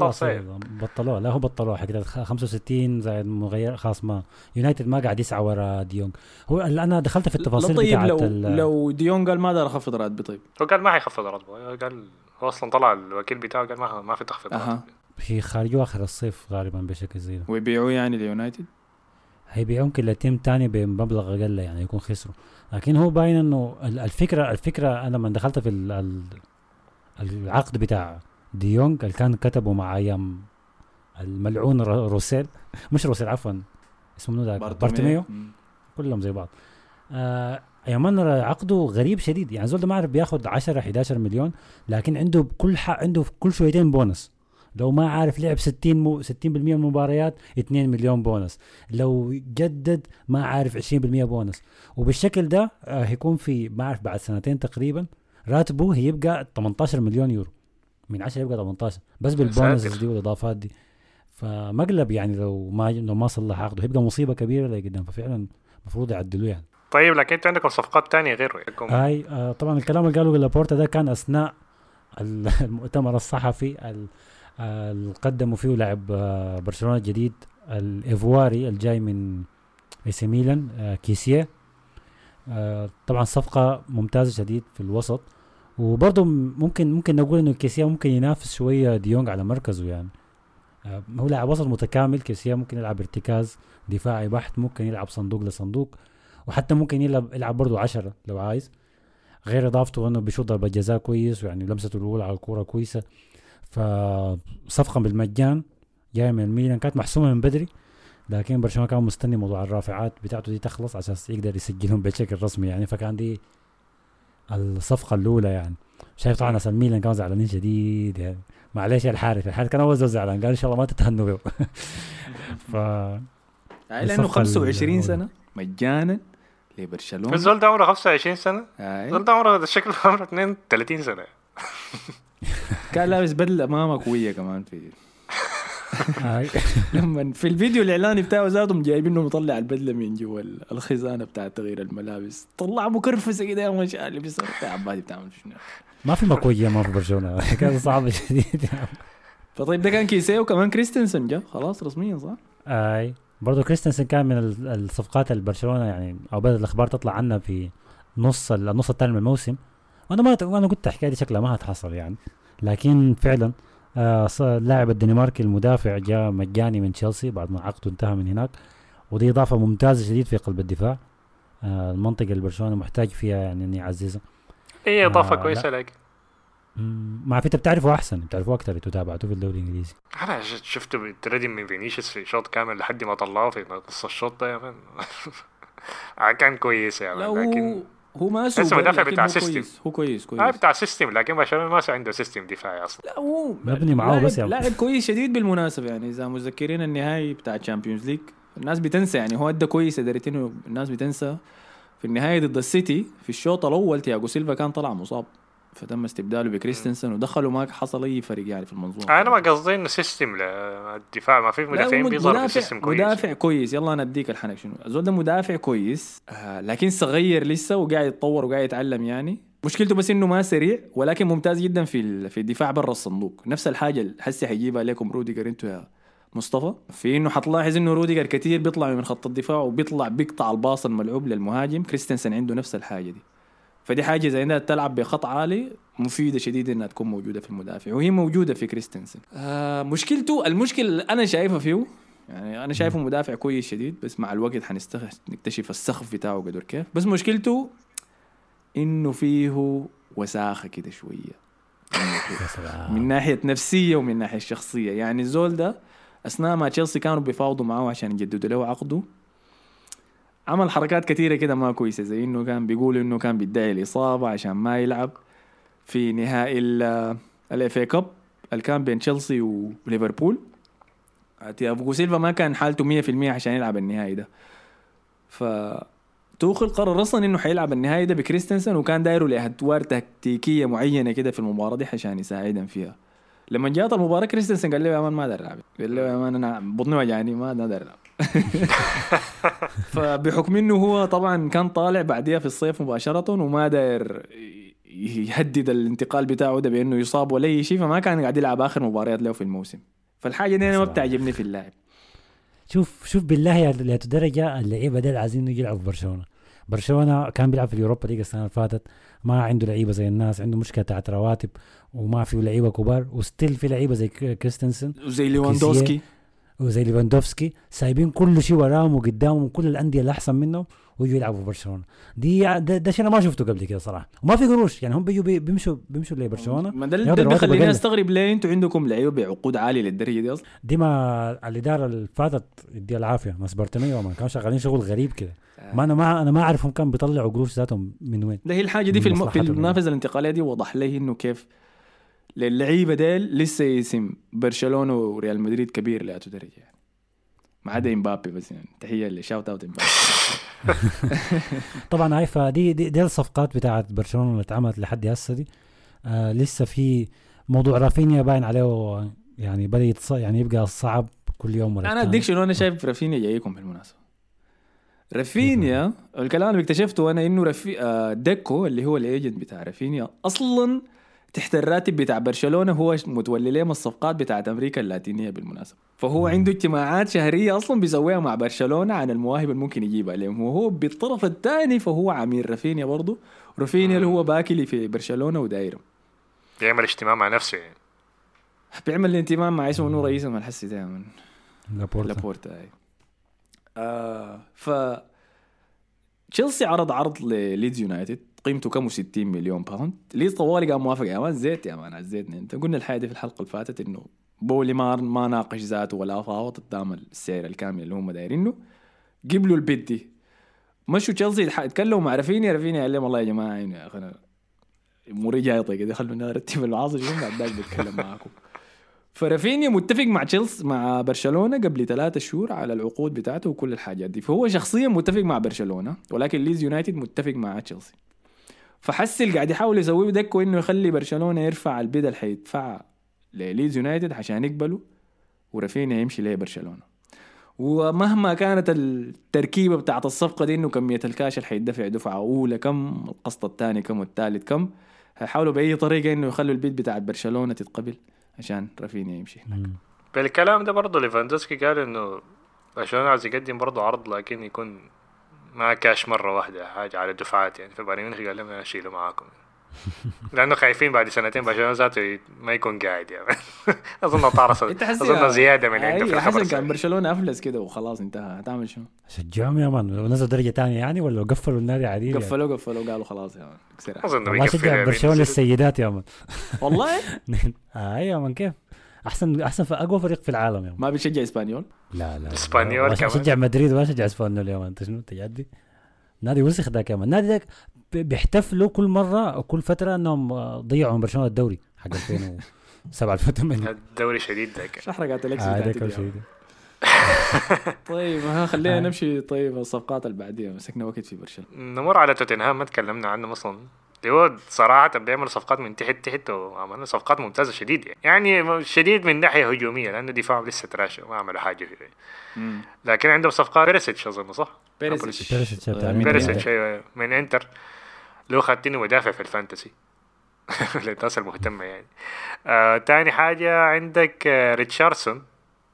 خلاص صاير أيوة، بطلوه لا هو بطلوه حكي 65 زائد مغير خلاص ما يونايتد ما قاعد يسعى ورا ديونج هو اللي أنا دخلت في التفاصيل طيب لو لو ديونج قال ما أقدر أخفض راتبي طيب. هو قال ما حيخفض راتبه. قال هو أصلا طلع الوكيل بتاعه قال ما ما في تخفيض راتب. في خارجة اخر الصيف غالبا بشكل زي ده. ويبيعوه يعني ليونايتد؟ هيبيعوا يمكن لتيم تاني بمبلغ أقل يعني يكون خسروا. لكن هو باين إنه ال- الفكرة الفكرة أنا لما دخلت في ال- ال- العقد بتاع ديونج اللي كان كتبه مع أيام الملعون رو- روسيل. مش روسيل عفوا. اسمه منو ذاك بارتوميو. كلهم زي بعض. آه yo man عقده غريب شديد. يعني زول ده ما عارف بياخد 10 11 مليون لكن عنده كل ح... عنده كل شويتين بونص. لو ما عارف لعب 60 مو 60% من المباريات 2 مليون بونص. لو جدد ما عارف 20% بونص. وبالشكل ده آه هيكون في ما أعرف بعد سنتين تقريبا راتبه هيبقى 18 مليون يورو. من 10 يبقى 18 بس بالبونص. دي والإضافات دي. فمقلب يعني لو ما لو ما صلح عقده. هيبقى مصيبة كبيرة لقدام ففعلا المفروض يعدلوه يعني. طيب لكن أنتوا عندكم صفقات تانية غيره هاي آه طبعا الكلام اللي قاله لابورتا ده كان أثناء ال- المؤتمر الصحفي ال- اللي قدموا فيه لاعب آه، برشلونة الجديد الإيفواري الجاي من إي سي ميلان آه، كيسيه. آه، طبعا صفقة ممتازة شديد في الوسط. وبرضه ممكن ممكن نقول إنه كيسيه ممكن ينافس شوية ديونج على مركزه يعني. هو لاعب وسط متكامل كيسيه ممكن يلعب ارتكاز دفاعي بحت ممكن يلعب صندوق لصندوق وحتى ممكن يلعب يلعب برضه عشرة لو عايز. غير إضافته إنه بيشوط ضربة جزاء كويس ويعني لمسته الأولى على الكورة كويسة. فصفقه بالمجان جاية من الميلان كانت محسومة من بدري لكن برشلونة كان مستني موضوع الرافعات بتاعته دي تخلص عشان يقدر يسجلهم بشكل رسمي يعني. فكان دي الصفقة الأولى يعني. شايف طبعا ناس الميلان كانوا زعلانين شديد يعني. معلش يا الحارث الحارث كان أول زول زعلان قال إن شاء الله ما تتهنوا. به ف هاي لأنه الصفقة 25 الأولى. سنة مجانا لبرشلونة. الزول ده عمره 25 سنة. الزول ده عمره شكله عمره 32 سنة. كان لابس بدلة امامه قويه كمان في لما في الفيديو الإعلاني بتاعه ذاتهم جايبينه مطلع البدلة من جوا ال- الخزانة بتاعت تغيير الملابس. طلع مكرفسه كده يا ما شاء الله بس يا عبادي بتعمل شنو. ما في مكوية ما في برشلونة. كان صعب شديد فطيب ده كان كيسيه وكمان كريستنسن جا. خلاص رسميا صح؟ اي برضه كريستنسن كان من ال- الصفقات البرشلونة يعني أو بدات الأخبار تطلع عنها في نص ال- النص الثاني من الموسم. وأنا ما أنا قلت الحكاية دي شكلها ما هتحصل يعني. لكن فعلا آه ص- اللاعب الدنماركي المدافع جاء مجاني من تشيلسي بعد ما عقده انتهى من هناك. ودي إضافة ممتازة شديد في قلب الدفاع. آه المنطقة اللي برشلونة محتاج فيها يعني إني أعززها. هي إضافة آه، مم، ما في انت بتعرفه أحسن بتعرفه أكثر أنتوا تابعتوه في الدوري الإنجليزي. أنا ش- شفته بيتردم من فينيسيوس في شوط كامل لحد ما طلعه في نص الشوط ده آه، كان كويس هو لكن هو ما تحسه سوبر مدافع بتاع هو system. كويس هو كويس كويس بتاع system لكن برشلونة ما عنده system دفاعي أصلا لا هو مبني معاه لاعب- بس يا- لاعب كويس شديد بالمناسبة يعني إذا متذكرين النهائي بتاع ال Champions League الناس بتنسى يعني هو أدى كويس قدرت انه الناس بتنسى. في النهايه ضد السيتي في الشوط الأول تياجو سيلفا كان طلع مصاب. فتم استبداله بكريستنسن ودخلوا ما حصل أي فرق يعني في المنظومة؟ أنا ما قصدي إنه system للدفاع ما في مدافعين بيظهروا مدافع ب system كويس. مدافع كويس. يلا أنا أديك الحنك. شنو؟ الزول ده مدافع كويس آه لكن صغير لسه وقاعد يتطور وقاعد يتعلم يعني. مشكلته بس إنه ما سريع ولكن ممتاز جدا في في الدفاع برا الصندوق. نفس الحاجة اللي هسه حيجيبها لكم روديجر. أنتوا يا مصطفى في إنه حتلاحظ إنه روديجر كثير بيطلع من خط الدفاع وبيطلع بيقطع ال pass الملعوب للمهاجم. كريستنسن عنده نفس الحاجة دي. فدي حاجة زي إنها تلعب بخط عالي مفيدة شديد إنها تكون موجودة في المدافع وهي موجودة في كريستنسن. آه مشكلته المشكلة اللي أنا شايفها فيه يعني أنا شايفه مدافع كويس شديد بس مع الوقت حنكتشف السقف بتاعه قدر كيف بس مشكلته إنه فيه وساخة كده شوية. من ناحية نفسية ومن ناحية شخصية. يعني الزول ده أثناء ما تشيلسي كانوا بيفاوضوا معاه عشان يجددوا له عقده عمل حركات كثيره كده ما كويسة زي إنه كان بيقول إنه كان بيدعي الإصابة عشان ما يلعب في نهائي ال FA Cup اللي كان بين تشيلسي وليفربول. تياغو سيلفا ما كان حالته 100% عشان يلعب النهائي ده. ف توخل قرر أصلا إنه حيلعب النهائي ده بكريستنسن وكان دايره لأدوار تكتيكية معينة كده في المباراة دي عشان يساعدهم فيها. لما جات المباراة كريستنسن قال له يا مان ما أقدر العب قال له يا man أنا بطني وجعني ما أقدر العب فبحكم إنه هو طبعا كان طالع بعديها في الصيف مباشرة وما داير يهدد الانتقال بتاعه ده بإنه يصاب ولا أي شيء فما كان قاعد يلعب آخر مباريات له في الموسم. فالحاجة دي أنا ما. بتعجبني في اللاعب. شوف شوف بالله لياتو درجه اللعيبة ديل عايزين يلعبوا في برشلونة. برشلونة كان بيلعب في ال Europa League السنة اللي فاتت ما عنده لعيبة زي الناس عنده مشكلة بتاعت رواتب وما في لعيبة كبار و still في لعيبة زي كريستنسن وزي ليواندوسكي. وزي ليفاندوفسكي سايبين كل شيء وراهم وقدامهم كل الأندية اللي أحسن منهم ويجوا يلعبوا في برشلونة. دي ده, ده شيء أنا ما شفته قبل كده صراحة. وما في قروش يعني هم بيجوا بي- بيمشوا بيمشوا لبرشلونة. ما ده رواتب بيخليني. أستغرب ليه أنتوا عندكم لعيبة بعقود عالية للدرجة دي أصلا؟ دي ما الإدارة اللي فاتت يديها العافية ناس بارتوميو ما كانوا شغالين شغل غريب كده. ما أنا ما أنا ما اعرفهم كان بيطلعوا قروش ذاتهم من وين ده هي الحاجة دي في الم... في مصلحتهم. المنافسة الانتقالية دي وضح لي إنه كيف للعيبة ديل لسه اسم برشلونة وريال مدريد كبير لياتو درجه يعني. ما عدا إمبابي بس يعني. تحية ل shout out إمبابي. طبعا هاي فدي دي, دي الصفقات بتاعت برشلونة اللي اتعملت لحد هسه دي. آه لسه في موضوع رافينيا باين عليه يعني بدأ يتص... يعني يبقى صعب كل يوم ولا أنا. أديك شنو أنا شايف رافينيا جايكم بالمناسبة. رافينيا الكلام اللي اكتشفته أنا إنه رفي... آه، ديكو اللي هو ال agent بتاع رافينيا أصلا تحت الراتب بتاع برشلونة هو متولي لهم الصفقات بتاعت أمريكا اللاتينية بالمناسبة. فهو عنده اجتماعات شهرية أصلا بيسويها مع برشلونة عن المواهب اللي ممكن يجيبها لهم وهو بالطرف الثاني فهو عميل رافينيا برضه. رافينيا اللي هو باكلي في برشلونة ودايره بيعمل اجتماع مع نفسه يعني. بيعمل انتمام مع اسمه انه رئيس الحسي دائما لابورتا. لابورتا أي. آه ف تشيلسي عرض عرض لليدز يونايتد. قيمته كم 60 مليون باوند ليدز طوالي قام موافق؟ يا مان زيت يا مان زيتني إنت قلنا الحاجة دي في الحلقة اللي فاتت إنه بولي ما ما ناقش ذاته ولا فاوض قدام السعر الكامل اللي هم دايرينه. قبلوا ال bid دي. مشوا تشيلسي يتكلموا مع رافينيا رافينيا قال لهم والله يا جماعة يا أخي أنا اموري جايطه كده خلونا نرتب المعاصي شنو بعد ذاك بتكلم معاكم. فرافينيا متفق مع تشيلسي مع برشلونة قبل ثلاثة شهور على العقود بتاعته وكل الحاجات دي. فهو شخصيا متفق مع برشلونة ولكن ليدز يونايتد متفق مع تشيلسي. فهسه اللي قاعد يحاول يسويه ديكو إنه يخلي برشلونة يرفع ال bid اللي حيدفعها لليدز يونايتد عشان يقبلوا ورافينيا يمشي لبرشلونه ومهما كانت التركيبة بتاعت الصفقة دي إنه كمية الكاش اللي حيدفع دفعة أولى كم القسط الثاني كم والثالث كم هيحاولوا بأي طريقة إنه يخلوا ال bid بتاعت برشلونة تتقبل عشان رافينيا يمشي هناك. بالكلام ده برضه ليفاندوسكي قال إنه برشلونة عايز يقدم برضه عرض لكن يكون ما كاش مرة واحدة حاجة على دفعات يعني فبايرن ميونخ قال لهم أنا أشيله معاكم لأنه خايفين بعد سنتين برشلونة ذاته ما يكون قاعد يعني أظن طارس أظن زيادة من عنده في الخبر كان. برشلونة أفلس كده وخلاص انتهى هتعمل شنو؟ شجعهم يا مان لو نزلوا درجة ثانية يعني ولا لو قفلوا النادي عادي يعني. قفلوا قفلوا قالوا خلاص يا مان أظن ما شجع يعني. برشلونة للسيدات يا مان والله آه يا مان كيف أحسن أحسن في أقوى فريق في العالم مان ما بتشجع إسبانيول؟ لا لا إسبانيول ما كمان. شجع مدريد وما شجع إسبانيول يا أنت شنو؟ أنت جدي؟ نادي وسخ ذاك يا النادي ذاك بي- بيحتفلوا كل مرة كل فترة إنهم آه، ضيعوا من برشلونة الدوري حق 2007 2008 الدوري شديد ذاك آه أول يا شيء man؟ ده. طيب ها خلينا آه. نمشي. طيب الصفقات اللي بعديها. مسكنا وقت في برشلونة. نمر على توتنهام ما تكلمنا عنه أصلا. هو صراحة بيعمل صفقات من تحت تحت وعملنا صفقات ممتازة شديد يعني. يعني شديد من ناحية هجومية لأنه دفاعهم لسه trash ما عملوا حاجة فيه. لكن عندهم صفقات بيرسيتش أظن صح؟ بيرسيتش آه،؟ بيرسيتش أيوة من إنتر. لو خدتني مدافع في ال fantasy. للناس المهتمة يعني. آه تاني حاجة عندك آه ريتشاردسون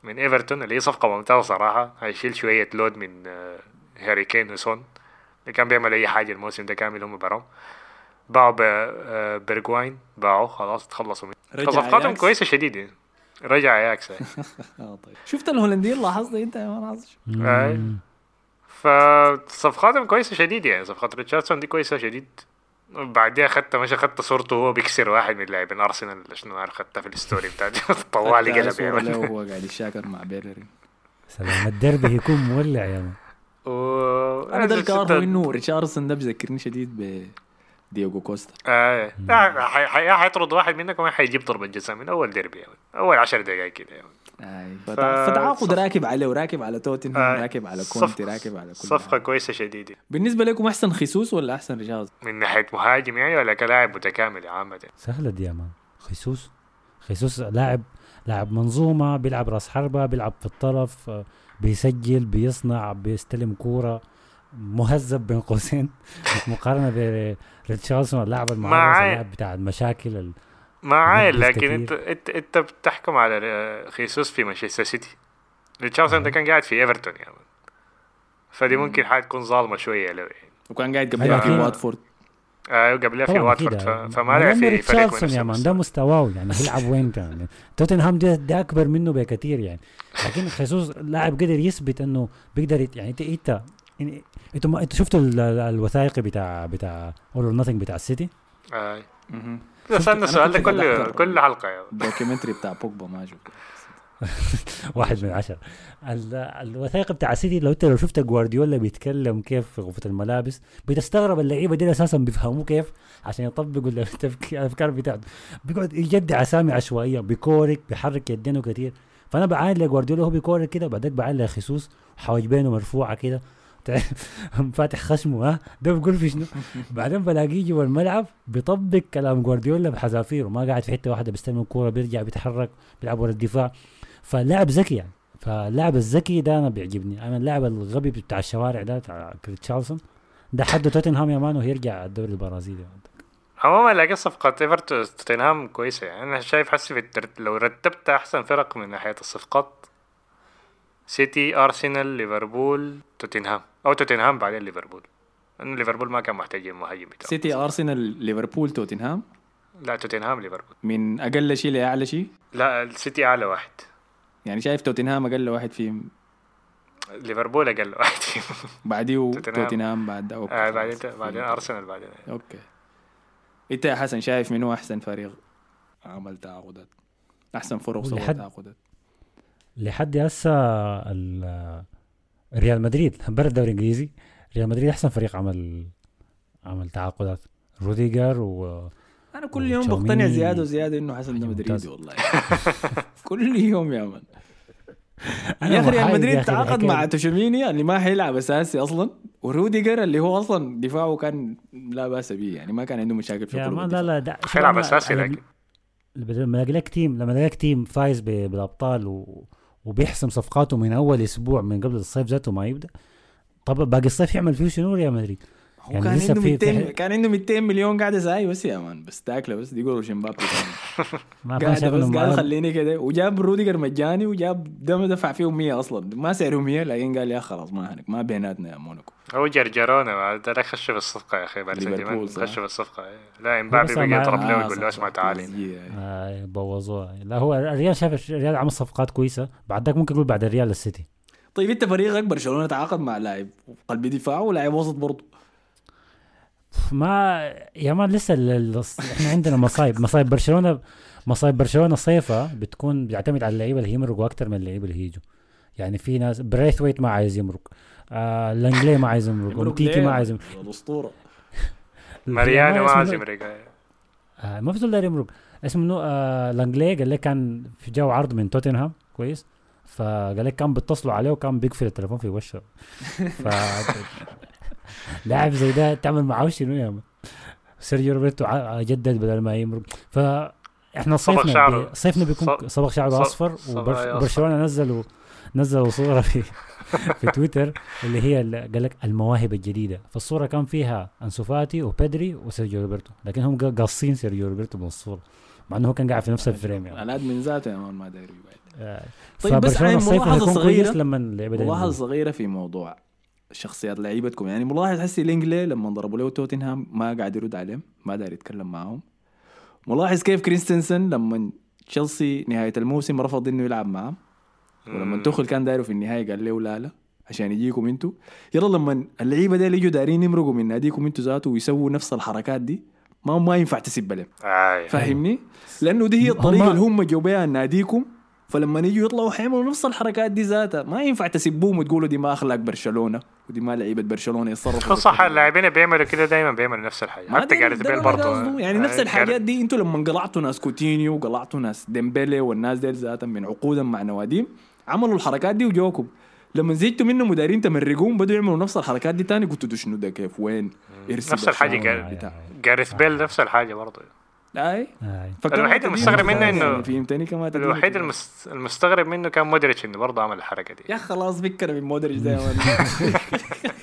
من إيفرتون اللي هي صفقة ممتازة صراحة. هيشيل شوية load من آه هاري كين وسون. اللي كان بيعمل أي حاجة الموسم ده كامل هم براهم. باعوا آه بيرجواين باعوا خلاص تخلصوا منه. أياكس. كويسة شديدة. رجع أياكس. آه طيب. شفت الهولنديين لاحظت؟ إنت ما لاحظت أي. فصفقاتهم كويسة شديد يعني. صفقات ريتشاردسون دي كويسة شديد. بعديها خدت مش خدت صورته وهو بيكسر واحد من لاعبين أرسنال شنو عارف خدتها في ال story بتاعتي طوالي قلب له وهو قاعد يشاكر مع بيررين سلام الدربي هيكون مولع يا man و... أنا ده الكار هو إنه ريتشاردسون ده بيذكرني شديد ب دييغو كوستا آه. لا، حي- حي- حيطرد واحد منك وما حيجيب ضربة جزاء من أول ديربي. أول عشر دقائق كده. أي فتعاقد راكب عليه وراكب على توتنهام آه. راكب على كونتي راكب على كل صفقة حاجة. كويسة شديدة بالنسبة لكم أحسن خيسوس ولا أحسن ريتشاردسون؟ من ناحية مهاجم يعني ولا كلاعب متكامل عامة سهلة دي يا man خيسوس خيسوس لاعب لاعب منظومة بيلعب راس حربة بيلعب في الطرف بيسجل بيصنع بيستلم كورة مهذب بين قوسين مقارنة بريتشاردسون اللاعب المعروف معاي. اللاعب بتاع المشاكل ال- ما عايل بينقص لكن. انت انت انت بتحكم على خيسوس في مانشستر سيتي ريتشاردسون ده. كان قاعد في إيفرتون يعني فدي ممكن حتكون ظالمة شوية له يعني وكان قاعد أيوة، قبلها في أكيد. واتفورد آه قبلها في واتفورد ف- فما لعب في فريق ريتشاردسون من يا man ده. مستواه يعني هيلعب وين يعني توتنهام ده, ده أكبر منه بكثير يعني لكن خيسوس لاعب قدر يثبت إنه بيقدر يت- يعني انت انت يعني أنتوا ما- أنتوا شفتوا ال- ال- الوثائقي بتاع بتاع All or Nothing بتاع السيتي؟ آه. شفت- سألنا أنا السؤال ده كل كل حلقة يعني. ال documentary بتاع بوجبا ما شفته واحد من عشرة. ال- الوثائقي بتاع السيتي لو انت لو شفت جوارديولا بيتكلم كيف في غرفة الملابس بتستغرب اللعيبة دي أساسا بيفهموا كيف عشان يطبقوا الأفكار بتاعته. بيقعد يجدع أسامي عشوائية بيكورك بيحرك يدينه كثير فأنا بعاين لجوارديولا هو بيكورك كده بعدك بعاين لخيسوس حواجبينه مرفوعة كده. تعرف، فاتح خشمه ها؟ ده بيقول في شنو؟ بعدين بلاقيه جوا الملعب بيطبق كلام جوارديولا بحذافيره. ما قاعد في حتة واحدة بيستلم الكورة بيرجع بيتحرك بيلعب ورا الدفاع. فاللاعب ذكي يعني. فاللاعب الذكي ده أنا بيعجبني. أنا اللاعب الغبي بتاع الشوارع ده بتاع كريتشارلسون ده حد توتنهام يا مان وهيرجع الدوري البرازيلي. عموما لقيت صفقة إيفرتون توتنهام كويسة يعني. أنا شايف حسي في الترت... لو رتبت أحسن فرق من ناحية الصفقات سيتي ارسنال ليفربول توتنهام أو توتنهام بعدين ليفربول لأنه ليفربول ما كان محتاج المهاجم بتاعه. سيتي ارسنال ليفربول توتنهام لا توتنهام ليفربول من أقل شيء لأعلى شيء؟ لا السيتي أعلى واحد. يعني شايف توتنهام أقل واحد فيهم؟ ليفربول أقل واحد بعديه توتنهام. توتنهام بعد أوكي. آه. بعدين بعدين ارسنال بعدين. أوكي. إنت يا حسن شايف منو أحسن فريق عمل تعاقدات؟ أحسن فرق سوى تعاقدات. لحد هسه ال- ريال مدريد برا الدوري الانجليزي ريال مدريد أحسن فريق عمل عمل تعاقدات روديجر و أنا كل يوم بقتنع زيادة وزيادة إنه حسن ده مدريدي ممتازة. والله كل يوم يا man أنا يا أخي ريال مدريد تعاقد مع. تشواميني اللي ما حيلعب أساسي أصلا وروديجر اللي هو أصلا دفاعه كان لا بأس به يعني ما كان عنده مشاكل في يا لا. لا ده حيلعب أساسي لكن لما الاقي team لما الاقي team فايز بالأبطال و... وبيحسم صفقاته من أول أسبوع من قبل الصيف ذاته ما يبدأ طب باقي الصيف يعمل فيه شنو ريال مدريد؟ هو يعني كان عنده في- 200 في- كان عنده 200 مليون قاعدة زي بس يا man بس تاكله بس دي يقولوا إمبابي ما كان قاعد بس قال خليني كده وجاب روديجر مجاني وجاب ده ما دفع فيهم 100 أصلا. ما سعره 100 لكن قال يا خلاص ما هنك ما بيناتنا يا مونيكو هو جرجرونة بعد ده خش في الصفقة يا أخي باريس؟ خش في الصفقة إيه. لا إمبابي مع- يضرب له آه، ويقول له اسمع تعالي أي. آه بوظوها لا هو الريال شايف الريال عمل صفقات كويسة. بعد ذاك ممكن يقول بعد الريال السيتي. طيب انت فريقك برشلونة تعاقد مع لاعب قلب دفاع ولاعب وسط برضه ما يا man لسه ال... إحنا عندنا مصايب مصايب برشلونة مصايب برشلونة صيفة بتكون بيعتمد على اللعيبة اللي يمرقوا أكثر من اللعيبة اللي هيجوا. يعني في ناس بريثويت ما عايز يمرق. آه لانجلي ما عايز يمرق. أومتيتي ما عايز يمرق. الاسطوره ماريانو ما عايز يمرق. آه ما في زول يمرق. اسمه آه لانجلي قال لك كان في جو عرض من توتنهام كويس. فقال لك كان بيتصلوا عليه وكان بيقفل التليفون في وشه. ف لاعب زي ده تعمل معاه شنو يا man سيرجيو روبرتو جدد بدل ما يمرق. ف إحنا صيفنا. بي- صيفنا بيكون صبغ شعره أصفر. وبرشلونة نزلوا نزلوا صورة في في تويتر اللي هي اللي قال لك المواهب الجديدة. فالصورة كان فيها أنسو فاتي وبيدري وسيرجيو روبرتو. لكن هم قا- قاصين سيرجيو روبرتو من الصورة. مع إنه هو كان قاعد في نفس ال frame يعني. ال admin ذاته يا man ما داير يبعد آه، طيب بس كويس صغيرة- لما ينزلوا. صغيرة في موضوع شخصيات لعيبتكم. يعني ملاحظ حسي لينجلي لما ضربوا له توتنهام ما قاعد يرد عليهم ما داير يتكلم معاهم. ملاحظ كيف كريستنسن لما تشيلسي نهاية الموسم رفض إنه يلعب معهم ولما توخل كان دايره في النهاية قال له لا لا عشان يجيكم أنتوا. يلا لما اللعيبة دي يجوا دايرين يمرقوا من ناديكم أنتوا ذاته ويسووا نفس الحركات دي ما ما ينفع تسب لهم آه. فاهمني؟ لأنه دي هي الطريقة اللي هم جو بها ناديكم. فلما يجوا يطلعوا حيعملوا نفس الحركات دي ذاتها. ما ينفع تسبوهم وتقولوا دي ما أخلاق برشلونة ودي ما لعيبة برشلونة يتصرفوا صح دي. اللاعبين بيعملوا كده دايما بيعملوا نفس الحاجة. حتى جاريث بيل برضه. يعني نفس الحاجات دي أنتوا لما قلعتوا ناس كوتينيو وقلعتوا ناس ديمبلي والناس ديل ذاتها من عقودا مع نواديم عملوا الحركات دي وجوكم. لما زيدتوا منهم ودايرين تمرقوهم بدوا يعملوا نفس الحركات دي تاني قلتوا ده شنو ده كيف وين؟ نفس قال- بتاع جاريث بيل نفس الحاجة برضه أي. فكان الوحيد المستغرب منه إنه فهمتني كما تدينه الوحيد. المستغرب منه كان مودريتش إنه برضه عمل الحركة دي يا خلاص فكر من مودريتش ده.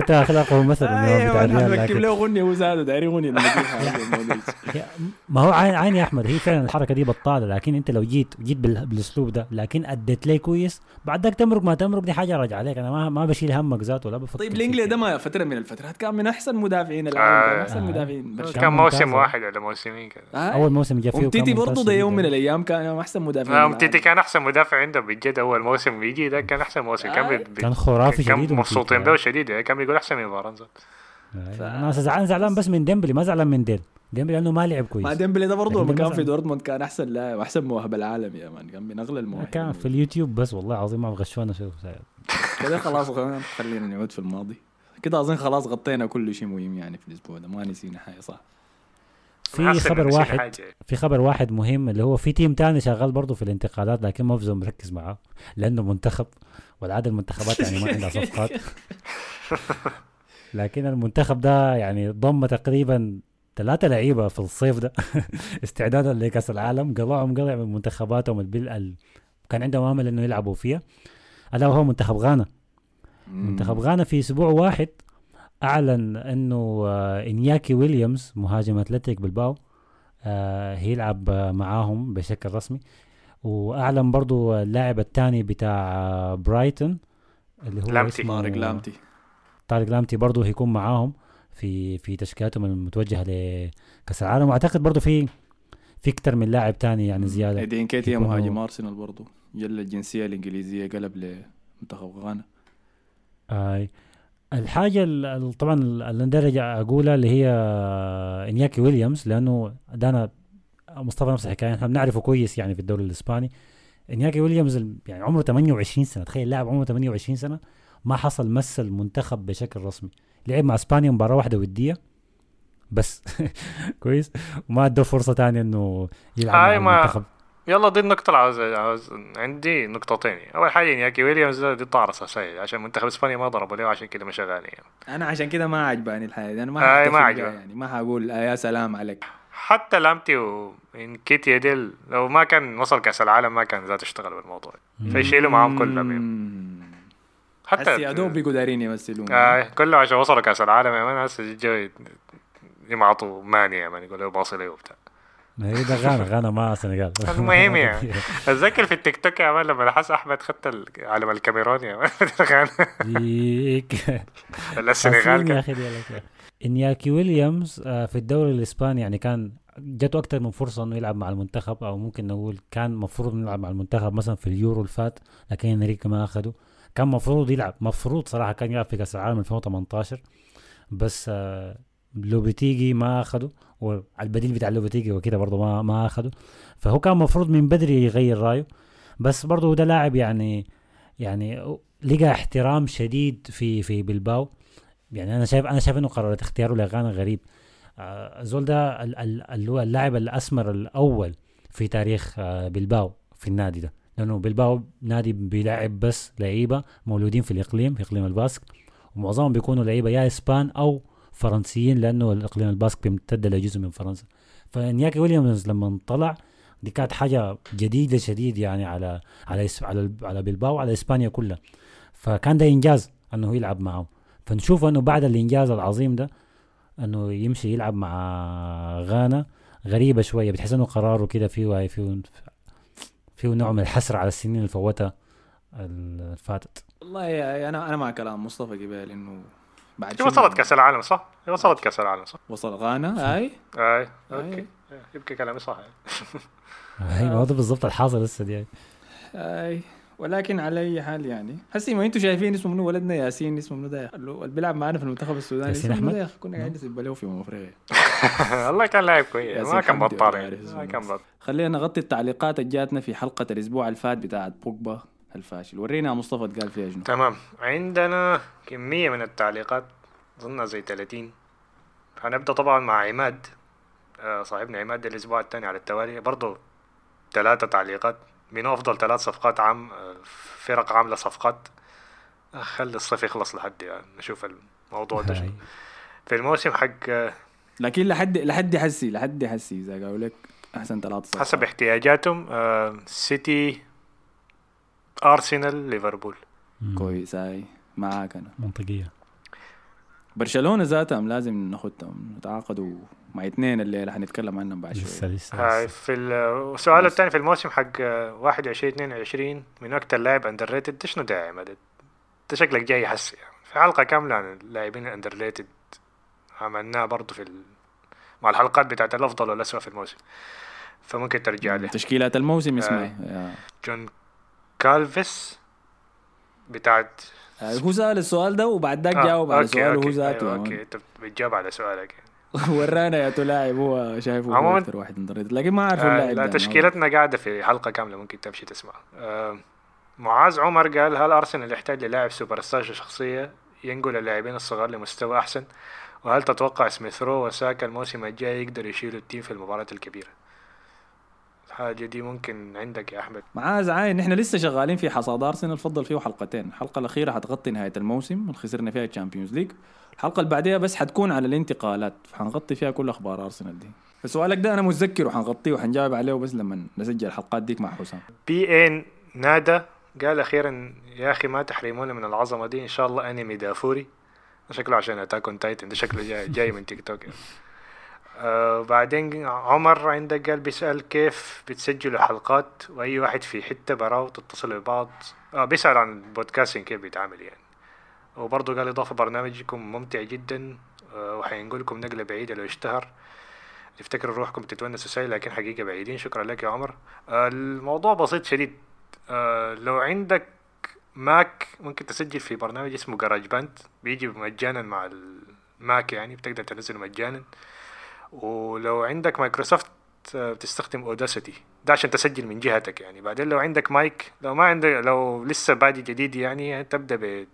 فتى أخلاقه مثلا هو أيوه الريال نحن نركب لكن له أغنية وزاد دايرين أغنية نجيبها مودريتش. يا- ما هو عين عين يا أحمد هي فعلا الحركة دي بطالة لكن أنت لو جيت جيت بال- بالأسلوب ده لكن أديت لي كويس بعد ذاك تمرق ما تمرق دي حاجة راجعة عليك أنا ما ما بشيل همك ذاته ولا بفكر طيب فيك لينجلي يعني. ده ما فترة من الفترات كان من أحسن مدافعين العالم كان آه. أحسن آه. مدافعين. كان موسم. واحد ولا موسمين كده آه. أول موسم جا فيه وكان برضه ده يوم من. الأيام كان أحسن مدافع أومتيتي كان أحسن مدافع عنده بجد أول موسم بيجي ده كان أحسن موسم كان آه. كان خرافي شديد مبسوطين. به شديد يعني كان بيقول أحسن من فاران ف... أنا زعلان زعلان بس من ديمبلي ما زعلان من ديل. ديمبلي لأنه ما لعب ما كويس ديمبلي ده برضه لما كان في دورتموند كان أحسن لاعب واحسن مواهب العالم يا man. كان من أغلى المواهب. كان في اليوتيوب بس والله العظيم ما غشونا شو كده خلاص خلينا نعود في الماضي. كده أظن خلاص غطينا كل شيء مهم يعني في الأسبوع ده. ما نسينا حاجة صح؟ في خبر واحد حاجة. في خبر واحد مهم اللي هو في تيم تاني شغال برضه في الانتقالات لكن ما بزوم مركز معاه لأنه منتخب. والعاده المنتخبات يعني ما عندها صفقات. لكن المنتخب ده يعني ضم تقريبا ثلاثة لعيبة في الصيف ده. استعدادا لكأس العالم. قلعهم قلع من منتخباتهم البل ال... كان عندهم امل إنه يلعبوا فيها. ألا وهو منتخب غانا. منتخب غانا في أسبوع واحد أعلن إنه آه، إنياكي ويليامز مهاجم أتلتيك بالباو آه، هيلعب آه، معاهم بشكل رسمي. وأعلن برضو اللاعب الثاني بتاع برايتون اللي هو لامتي. اسمه طارق لامتي. طارق لامتي برضو هيكون معاهم في في تشكيلاتهم المتوجهة لكأس العالم. وأعتقد برضو في في أكثر من لاعب تاني يعني زيادة إيدين كيتيا يكونوا- مهاجم أرسنال برضه يلا الجنسية الإنجليزية قلب لمنتخب غانا. آي. الحاجة ال- ال- طبعا ال- اللي اندرج أقولها اللي هي إنياكي ويليامز لأنه دانا مصطفى نفس الحكاية إحنا بنعرفه كويس يعني في الدوري الإسباني. إنياكي ويليامز يعني عمره 28 سنة تخيل لاعب عمره 28 سنة ما حصل مثل منتخب بشكل رسمي. لعب مع إسبانيا مباراة واحدة ودية بس. كويس. وما ادوا فرصة تانية إنه يلعب هاي مع ما- المنتخب. يلا دي النقطة اللي عاوز عاوز عندي نقطتين. أول حاجة إنياكي ويليامز دي طار أساسية عشان منتخب إسبانيا ما ضربوا له عشان كده مش شغال يعني أنا عشان كده ما عجباني الحياة دي. أنا ما آه، ما عجبك. يعني. ما حقول آه يا سلام عليك. حتى لامتي وإنكيتيا ديل لو ما كان وصل كأس العالم ما كان ذات اشتغل بالموضوع. فيشيلوا معاهم كلهم. حتى هسي يا دوب بيقوا دايرين يمثلون. آه كلهم عشان وصلوا كأس العالم يا مان هسه جو يمعطوا ماني يا مان يقولوا باصي ليه وبتاع. ما هي ده غانا غانا ما سنغال. المهم يعني. أتذكر في التيك توك يا man لما لاحظ أحمد خدت ال- علم الكاميرون يا man. ديك ولا السنغال إنياكي ويليامز آه، في الدوري الإسباني يعني كان جاته أكثر من فرصة إنه يلعب مع المنتخب أو ممكن نقول كان مفروض إنه يلعب مع المنتخب مثلا في اليورو اللي فات لكن انريكا ما أخده. كان مفروض يلعب مفروض صراحة كان يلعب في كأس العالم 2018 بس آه، لوبيتيجي ما أخده والبديل بتاع لوبيتيجي وكده برضه ما ما أخده. فهو كان مفروض من بدري يغير رأيه بس برضه ده لاعب يعني يعني لقى احترام شديد في في بلباو. يعني أنا شايف أنا شايف إنه قرارات اختياره لغانا غريب. آه، زول ده ال- ال- اللي هو اللاعب الأسمر الأول في تاريخ آه، بلباو في النادي ده. لأنه بلباو نادي بيلعب بس لعيبة مولودين في الإقليم في إقليم الباسك. ومعظمهم بيكونوا لعيبة يا إسبان أو فرنسيين لأنه الإقليم الباسك بيمتد لجزء من فرنسا. فإنياكي ويليامز لما طلع دي كانت حاجة جديدة شديد يعني على على على على بلباو وعلى إسبانيا كلها. فكان ده إنجاز إنه يلعب معه فنشوف إنه بعد الانجاز العظيم ده إنه يمشي يلعب مع غانا غريبة شوية بتحس إنه قراره كده فيه فيه فيه نوع من الحسرة على السنين اللي فوتها اللي فاتت والله يا- أنا أنا مع كلام مصطفى جبال إنه بعد؟ وصلت كأس العالم صح؟ وصلت كأس العالم صح؟ وصل غانا أي أي أوكي أي. يبقى كلامي صح هي ما هو ده بالضبط الحاصل لسه دي أي ولكن على أي حال يعني. هسي ما أنتم شايفين اسمه منو؟ ولدنا ياسين اسمه منو ده؟ اللي بيلعب معنا في المنتخب السوداني. ياسين أخي؟ كنا قاعدين نسب له في امم أفريقيا. والله كان لاعب كويس. ما كان بطال يعني. ما كان. بطال. خلينا نغطي التعليقات اللي جاتنا في حلقة الأسبوع الفات بتاعت بوجبا الفاشل. ورينا مصطفى قال فيها شنو. تمام. عندنا كمية من التعليقات ظنها زي 30 هنبدأ طبعا مع عماد. آه، صاحبنا عماد الأسبوع الثاني على التوالي. برضو ثلاثة تعليقات. من أفضل ثلاث صفقات عام آه، فرق عاملة صفقات آه، خلي الصيف يخلص لحد يعني نشوف الموضوع ده. في الموسم حق آه، لكن لحد لحد حسي لحد حسي إذا قالوا لك أحسن ثلاث صفقات. حسب احتياجاتهم آه، سيتي أرسنال ليفربول. كويس هاي. معاك أنا. منطقية. برشلونة ذاتهم لازم ناخدهم نتعاقدوا مع اثنين الليلة حنتكلم عنهم بعد لسه شوية لسه هاي لسه. في ال- السؤال الثاني في الموسم حق آه، 21 22 من أكتر لاعب underrated شنو ده يا عماد؟ أنت شكلك جاي حسي يعني. في حلقة كاملة عن اللاعبين ال underrated عملناها برضه في ال... مع الحلقات بتاعت الأفضل والاسوء في الموسم فممكن ترجع لي تشكيلات الموسم اسمها آه. يا. جون كالفيس بتاعت آه، هو سأل السؤال ده وبعد ذاك آه، جاوب على سؤاله هو ذاته أيوة أوكي. انت بتجاوب على سؤالك. ورانا يا لاعب هو شايفه هو عموماً- أكثر واحد اندر لكن ما أعرف آه، اللاعب لا. تشكيلتنا قاعدة في حلقة كاملة ممكن تمشي تسمع. آه، معاذ عمر قال هل أرسنال يحتاج للاعب سوبر ستار شخصية ينقل اللاعبين الصغار لمستوى أحسن. وهل تتوقع سميثرو وساكا الموسم الجاي يقدر يشيلوا ال team في المباراة الكبيرة؟ الحاجة دي ممكن عندك يا أحمد. معاذ عاين نحن لسه شغالين في حصاد أرسنال. فضل فيه حلقتين. الحلقة الأخيرة حتغطي نهاية الموسم اللي خسرنا فيها ال Champions League الحلقة اللي بعديها بس حتكون على الانتقالات. فحنغطي فيها كل أخبار أرسنال دي. فسؤالك ده أنا متذكر وحنغطيه وحنجاوب عليه بس لما نسجل الحلقات ديك مع حسام. بي إن نادا قال أخيرا يا أخي ما تحرمونا من العظمة دي إن شاء الله أنمي دافوري. شكله عشان Attack on Titan ده شكله جاي, جاي من تيك توك يعني. آه عمر عندك قال بيسأل كيف بتسجلوا حلقات وأي واحد في حتة براو تتصلوا ببعض. آه بيسأل عن ال podcasting كيف بيتعامل يعني. وبرضه قال إضافة برنامجكم ممتع جدا. آه وحينقل لكم نقلة بعيدة لو اشتهر. تفتكروا روحكم تتونسوا سهل لكن حقيقة بعيدين. شكرا لك يا عمر. آه الموضوع بسيط شديد. آه لو عندك Mac ممكن تسجل في برنامج اسمه GarageBand بيجي مجانا مع ال Mac يعني بتقدر تنزله مجانا. ولو عندك مايكروسوفت آه، بتستخدم Audacity ده عشان تسجل من جهتك يعني. بعدين لو عندك مايك لو ما عندك لو لسه بادي جديد يعني تبدأ ب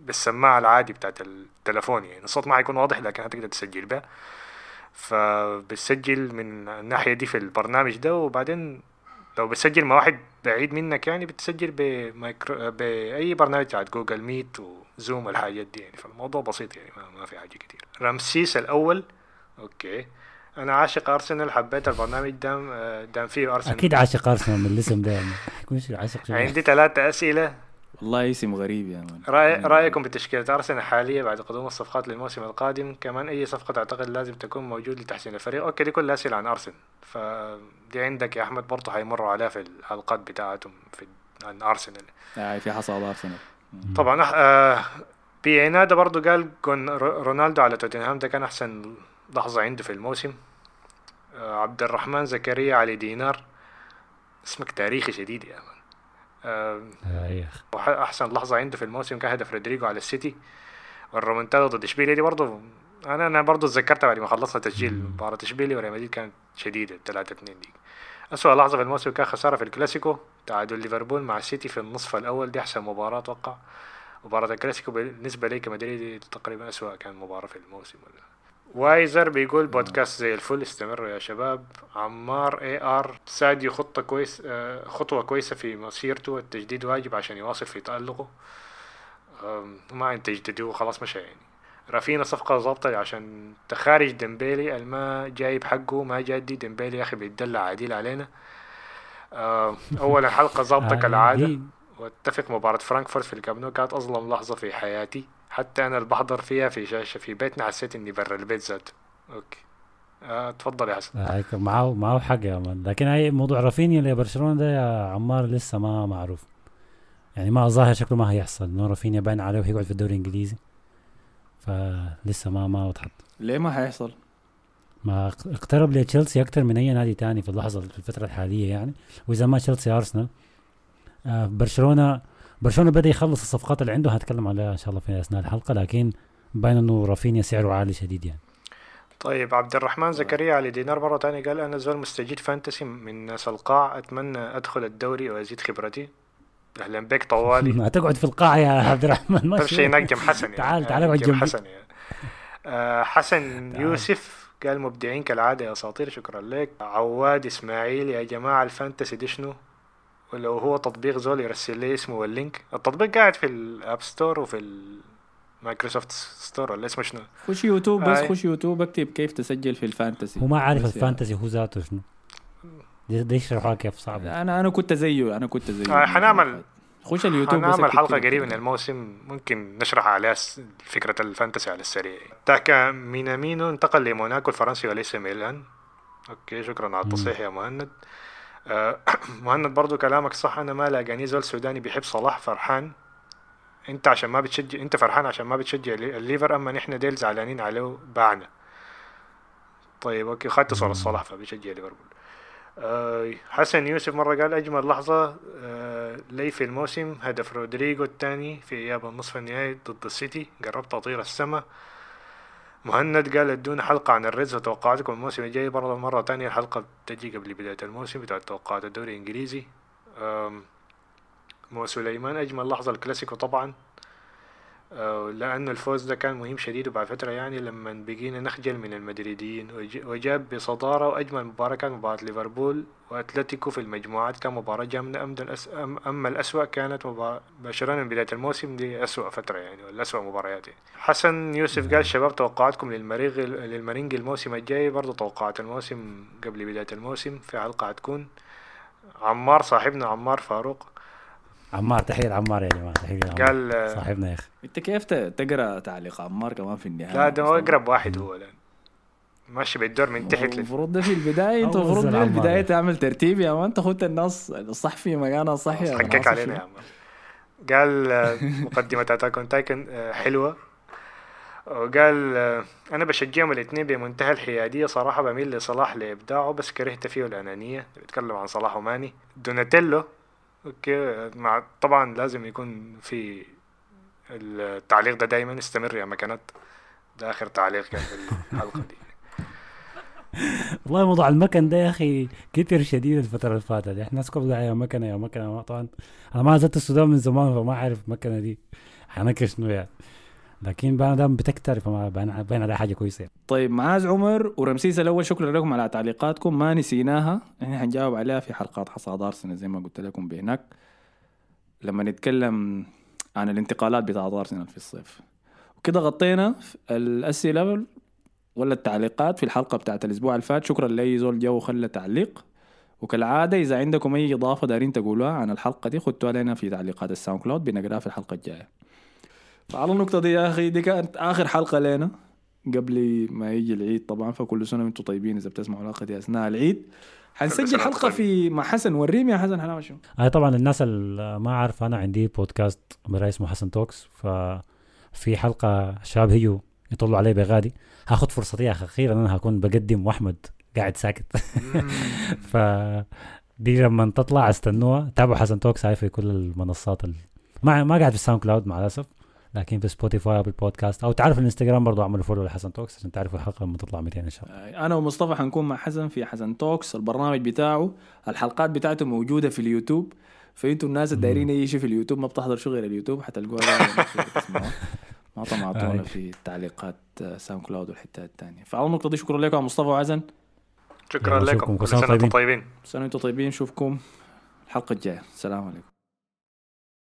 بالسماعة العادي بتاعت التلفون يعني. الصوت ما حيكون واضح لكن هتقدر تسجل بها فبتسجل من الناحية دي في البرنامج ده. وبعدين لو بتسجل مع واحد بعيد منك يعني بتسجل بمايكرو بأي برنامج بتاعت Google Meet و Zoom الحاجات دي يعني. فالموضوع بسيط يعني ما, ما في حاجة كتير. رمسيس الأول أوكي. أنا عاشق أرسنال حبيت البرنامج ما دام فيه أرسنال أكيد عاشق أرسنال من الاسم ده. يعني يكون عاشق؟ عندي ثلاثة أسئلة. والله اسم غريب يا man. رأي يعني رأيكم بتشكيلة أرسنال حاليا بعد قدوم الصفقات للموسم القادم؟ كمان أي صفقة تعتقد لازم تكون موجود لتحسين الفريق؟ أوكي دي كلها أسئلة عن أرسنال. فدي عندك يا أحمد برضه هيمروا عليها في الحلقات بتاعتهم في عن أرسنال. آه في حصاد أرسنال. طبعا آه بي نادا برضه قال رونالدو على توتنهام ده كان أحسن لحظة عنده في الموسم. آه عبد الرحمن زكريا علي دينار. اسمك تاريخي شديد يا man آه آه، أحسن لحظة عنده في الموسم كان هدف رودريجو على السيتي. والريمونتادا ضد إشبيليا دي برضه أنا أنا برضه اتذكرتها بعد ما خلصنا تسجيل مباراة إشبيليا وريال مدريد كانت شديدة 3 2 دي. أسوأ لحظة في الموسم كان خسارة في الكلاسيكو. تعادل ليفربول مع السيتي في النصف الأول. دي أحسن مباراة أتوقع. مباراة الكلاسيكو بالنسبة لي كمدريدي تقريبا أسوأ كان مباراة في الموسم ولا وايزر بيقول بودكاست زي الفل استمروا يا شباب. عمار اي ار ساديو خطة كويس آه، خطوة كويسة في مسيرته التجديد واجب عشان يواصل في تألقه. ما انت تجددوه خلاص مشى يعني. رافينيا صفقة ظابطة عشان تخارج ديمبيلي الما جايب حقه ما جادي ديمبيلي يا أخي بيتدلع عديل علينا. اولا حلقة ظابطة كالعادة. واتفق مباراة فرانكفورت في الكامب نو كانت أظلم لحظة في حياتي. حتى أنا اللي بحضر فيها في شاشة في بيتنا حسيت إني برا البيت ذاته. أوكي. آه تفضل يا حسن. آه، هيك معه معه حق يا man. لكن هاي موضوع رافينيا لبرشلونه ده يا عمار لسه ما معروف. يعني ما ظاهر شكله ما هيحصل إنه رافينيا باين عليه وهيقعد في الدوري الإنجليزي. فلسه ما ما وضحت. ليه ما حيحصل؟ ما اق- اقترب لتشيلسي أكثر من أي نادي تاني في اللحظة في الفترة الحالية يعني. وإذا ما تشيلسي أرسنال. آه برشلونة برشلونه بدأ يخلص الصفقات اللي عنده هنتكلم عليها إن شاء الله في أثناء الحلقة لكن باين أنه رافينيا سعره عالي شديد يعني طيب عبد الرحمن زكريا علي دينار مرة تانية قال أنا زول مستجد فانتسي من ناس القاع أتمنى أدخل الدوري وأزيد خبرتي أهلا بك طوالي ما تقعد في القاعه يا عبد الرحمن ما أمشي هناك جنب حسن يعني. تعال- تعال أقعد جنبي. حسن يعني. آه حسن تعال. يوسف قال مبدعين كالعادة يا أساطير شكرا لك عواد إسماعيل يا جماعة ال fantasy دي شنو ولو هو تطبيق زول يرسل لي اسمه وال link. التطبيق قاعد في ال App Store وفي ال Microsoft Store ولا اسمه شنو؟ خش يوتيوب بس آي. خش يوتيوب اكتب كيف تسجل في ال fantasy. هو ما عارف بس ال fantasy هو ذاته شنو. دي, دي يشرحوها كيف صعب. أنا أنا كنت زيه أنا كنت زيه. آه، حنعمل- خش اليوتيوب بس هنعمل اكتب حلقة كده. قريب من الموسم ممكن نشرح عليها فكرة ال fantasy على السريع. تاكا مينامينو انتقل لموناكو الفرنسي وليس ميلان. okay شكرا على التصحيح يا مهند. آه، مهند برضو كلامك صح. أنا ما لاقاني زول سوداني بيحب صلاح فرحان. أنت عشان ما بتشجع أنت فرحان عشان ما بتشجع اللي- الليفر أما نحن ديل زعلانين عليه باعنا. طيب okay خدت صورة صلاح فبيشجع ليفربول. آه، حسن يوسف مرة قال أجمل لحظة آه، لي في الموسم هدف رودريجو الثاني في إياب النصف النهائي ضد السيتي. قربت أطير السما. مهند قال ادونا حلقة عن ال Reds وتوقعاتكم. الموسم الجاي برضه مرة تانية الحلقة بتجي قبل بداية الموسم بتاعت توقعات الدوري الإنجليزي. آم، مو سليمان أجمل لحظة الكلاسيكو طبعا. آه، لأنه الفوز ده كان مهم شديد وبعد فترة يعني لما بقينا نخجل من المدريديين. وج- وجاب بصدارة وأجمل مباراة كانت مباراة ليفربول وأتلتيكو في المجموعات. كان مباراة جامدة أما الأس... أم- أما الأسوأ كانت مباراة برشلونة من بداية الموسم دي أسوأ فترة يعني ولا أسوأ مباريات يعني. حسن يوسف قال شباب توقعاتكم للمرينج الموسم الجاي برضه توقعات الموسم قبل بداية الموسم في حلقة هتكون عمار صاحبنا عمار فاروق عمار تحية عمار يا جماعة تحية لعمار. قال صاحبنا يا أخي. أنت كيف ت- تقرأ تعليق عمار كمان في النهاية؟ لا ده هو أقرب واحد هو الآن ماشي بالدور من تحت المفروض ده في البداية أنت المفروض من عمار البداية. تعمل ترتيب يا مان تاخد الناس الصح في مكانها صح يا حقك علينا يا شنو؟ عم قال مقدمة اتاك اون تايكن حلوة. وقال آه، أنا بشجعهم الاثنين بمنتهى الحيادية صراحة بميل لصلاح لإبداعه بس كرهت فيه الأنانية. بيتكلم عن صلاح وماني. دوناتيلو أوكي مع طبعا لازم يكون في التعليق ده دايما استمر يا مكانات. ده آخر تعليق كان في الحلقة دي. والله موضوع المكن ده يا أخي كتر شديد الفترة اللي فاتت. إحنا الناس كلها يا مكنة يا مكنة. طبعا أنا ما زرت السودان من زمان فما أعرف المكنة دي. حنكر شنو يعني؟ لكن دام بتكتر فما باين عليها حاجة كويسة. طيب معاذ عمر ورمسيس الأول شكرا لكم على تعليقاتكم. ما نسيناها. إحنا حنجاوب عليها في حلقات حصاد ارسنال زي ما قلت لكم بهناك. لما نتكلم عن الانتقالات بتاعت ارسنال في الصيف. وكده غطينا الأسئلة ولا التعليقات في الحلقة بتاعت الأسبوع اللي فات. شكرا لأي زول جو خلى تعليق. وكالعادة إذا عندكم أي إضافة دايرين تقولوها عن الحلقة دي ختوها لنا في تعليقات ال SoundCloud بنقراها في الحلقة الجاية. فعلى النقطة دي يا أخي دي كانت آخر حلقة لنا قبل ما يجي العيد طبعا فكل سنة وأنتم طيبين إذا بتسمعوا الحلقة دي أثناء العيد. حنسجل سنة طيب. في مع حسن وريم يا حسن حلاوة شو هاي طبعا الناس اللي ما عارفه أنا عندي بودكاست برا اسمه حسن Talks ففي حلقة شباب هيجوا يطلوا علي بغادي. هاخد فرصتي أخيرا أنا هكون بقدم وأحمد قاعد ساكت. ف دي لما تطلع استنوها. تابعوا حسن Talks هاي في كل المنصات ال... ما ما قاعد في ال SoundCloud مع الأسف. لكن في Spotify Apple Podcast أو تعرفوا الإنستغرام برضو أعملوا follow لحسن Talks عشان تعرفوا الحلقة لما تطلع 200 إن شاء الله أنا ومصطفى حنكون مع حسن في حسن Talks البرنامج بتاعه الحلقات بتاعته موجودة في اليوتيوب فأنتوا الناس الدايرين أي شيء في اليوتيوب ما بتحضر شو غير اليوتيوب حتلقوها. ما طمعتونا آه. في تعليقات SoundCloud والحتات الثانية فعلى النقطه دي شكرا لكم مصطفى وعزن شكرا لكم. كل كل سنة وأنتم طيبين. طيبين سنة وأنتم طيبين نشوفكم الحلقة الجاية السلام عليكم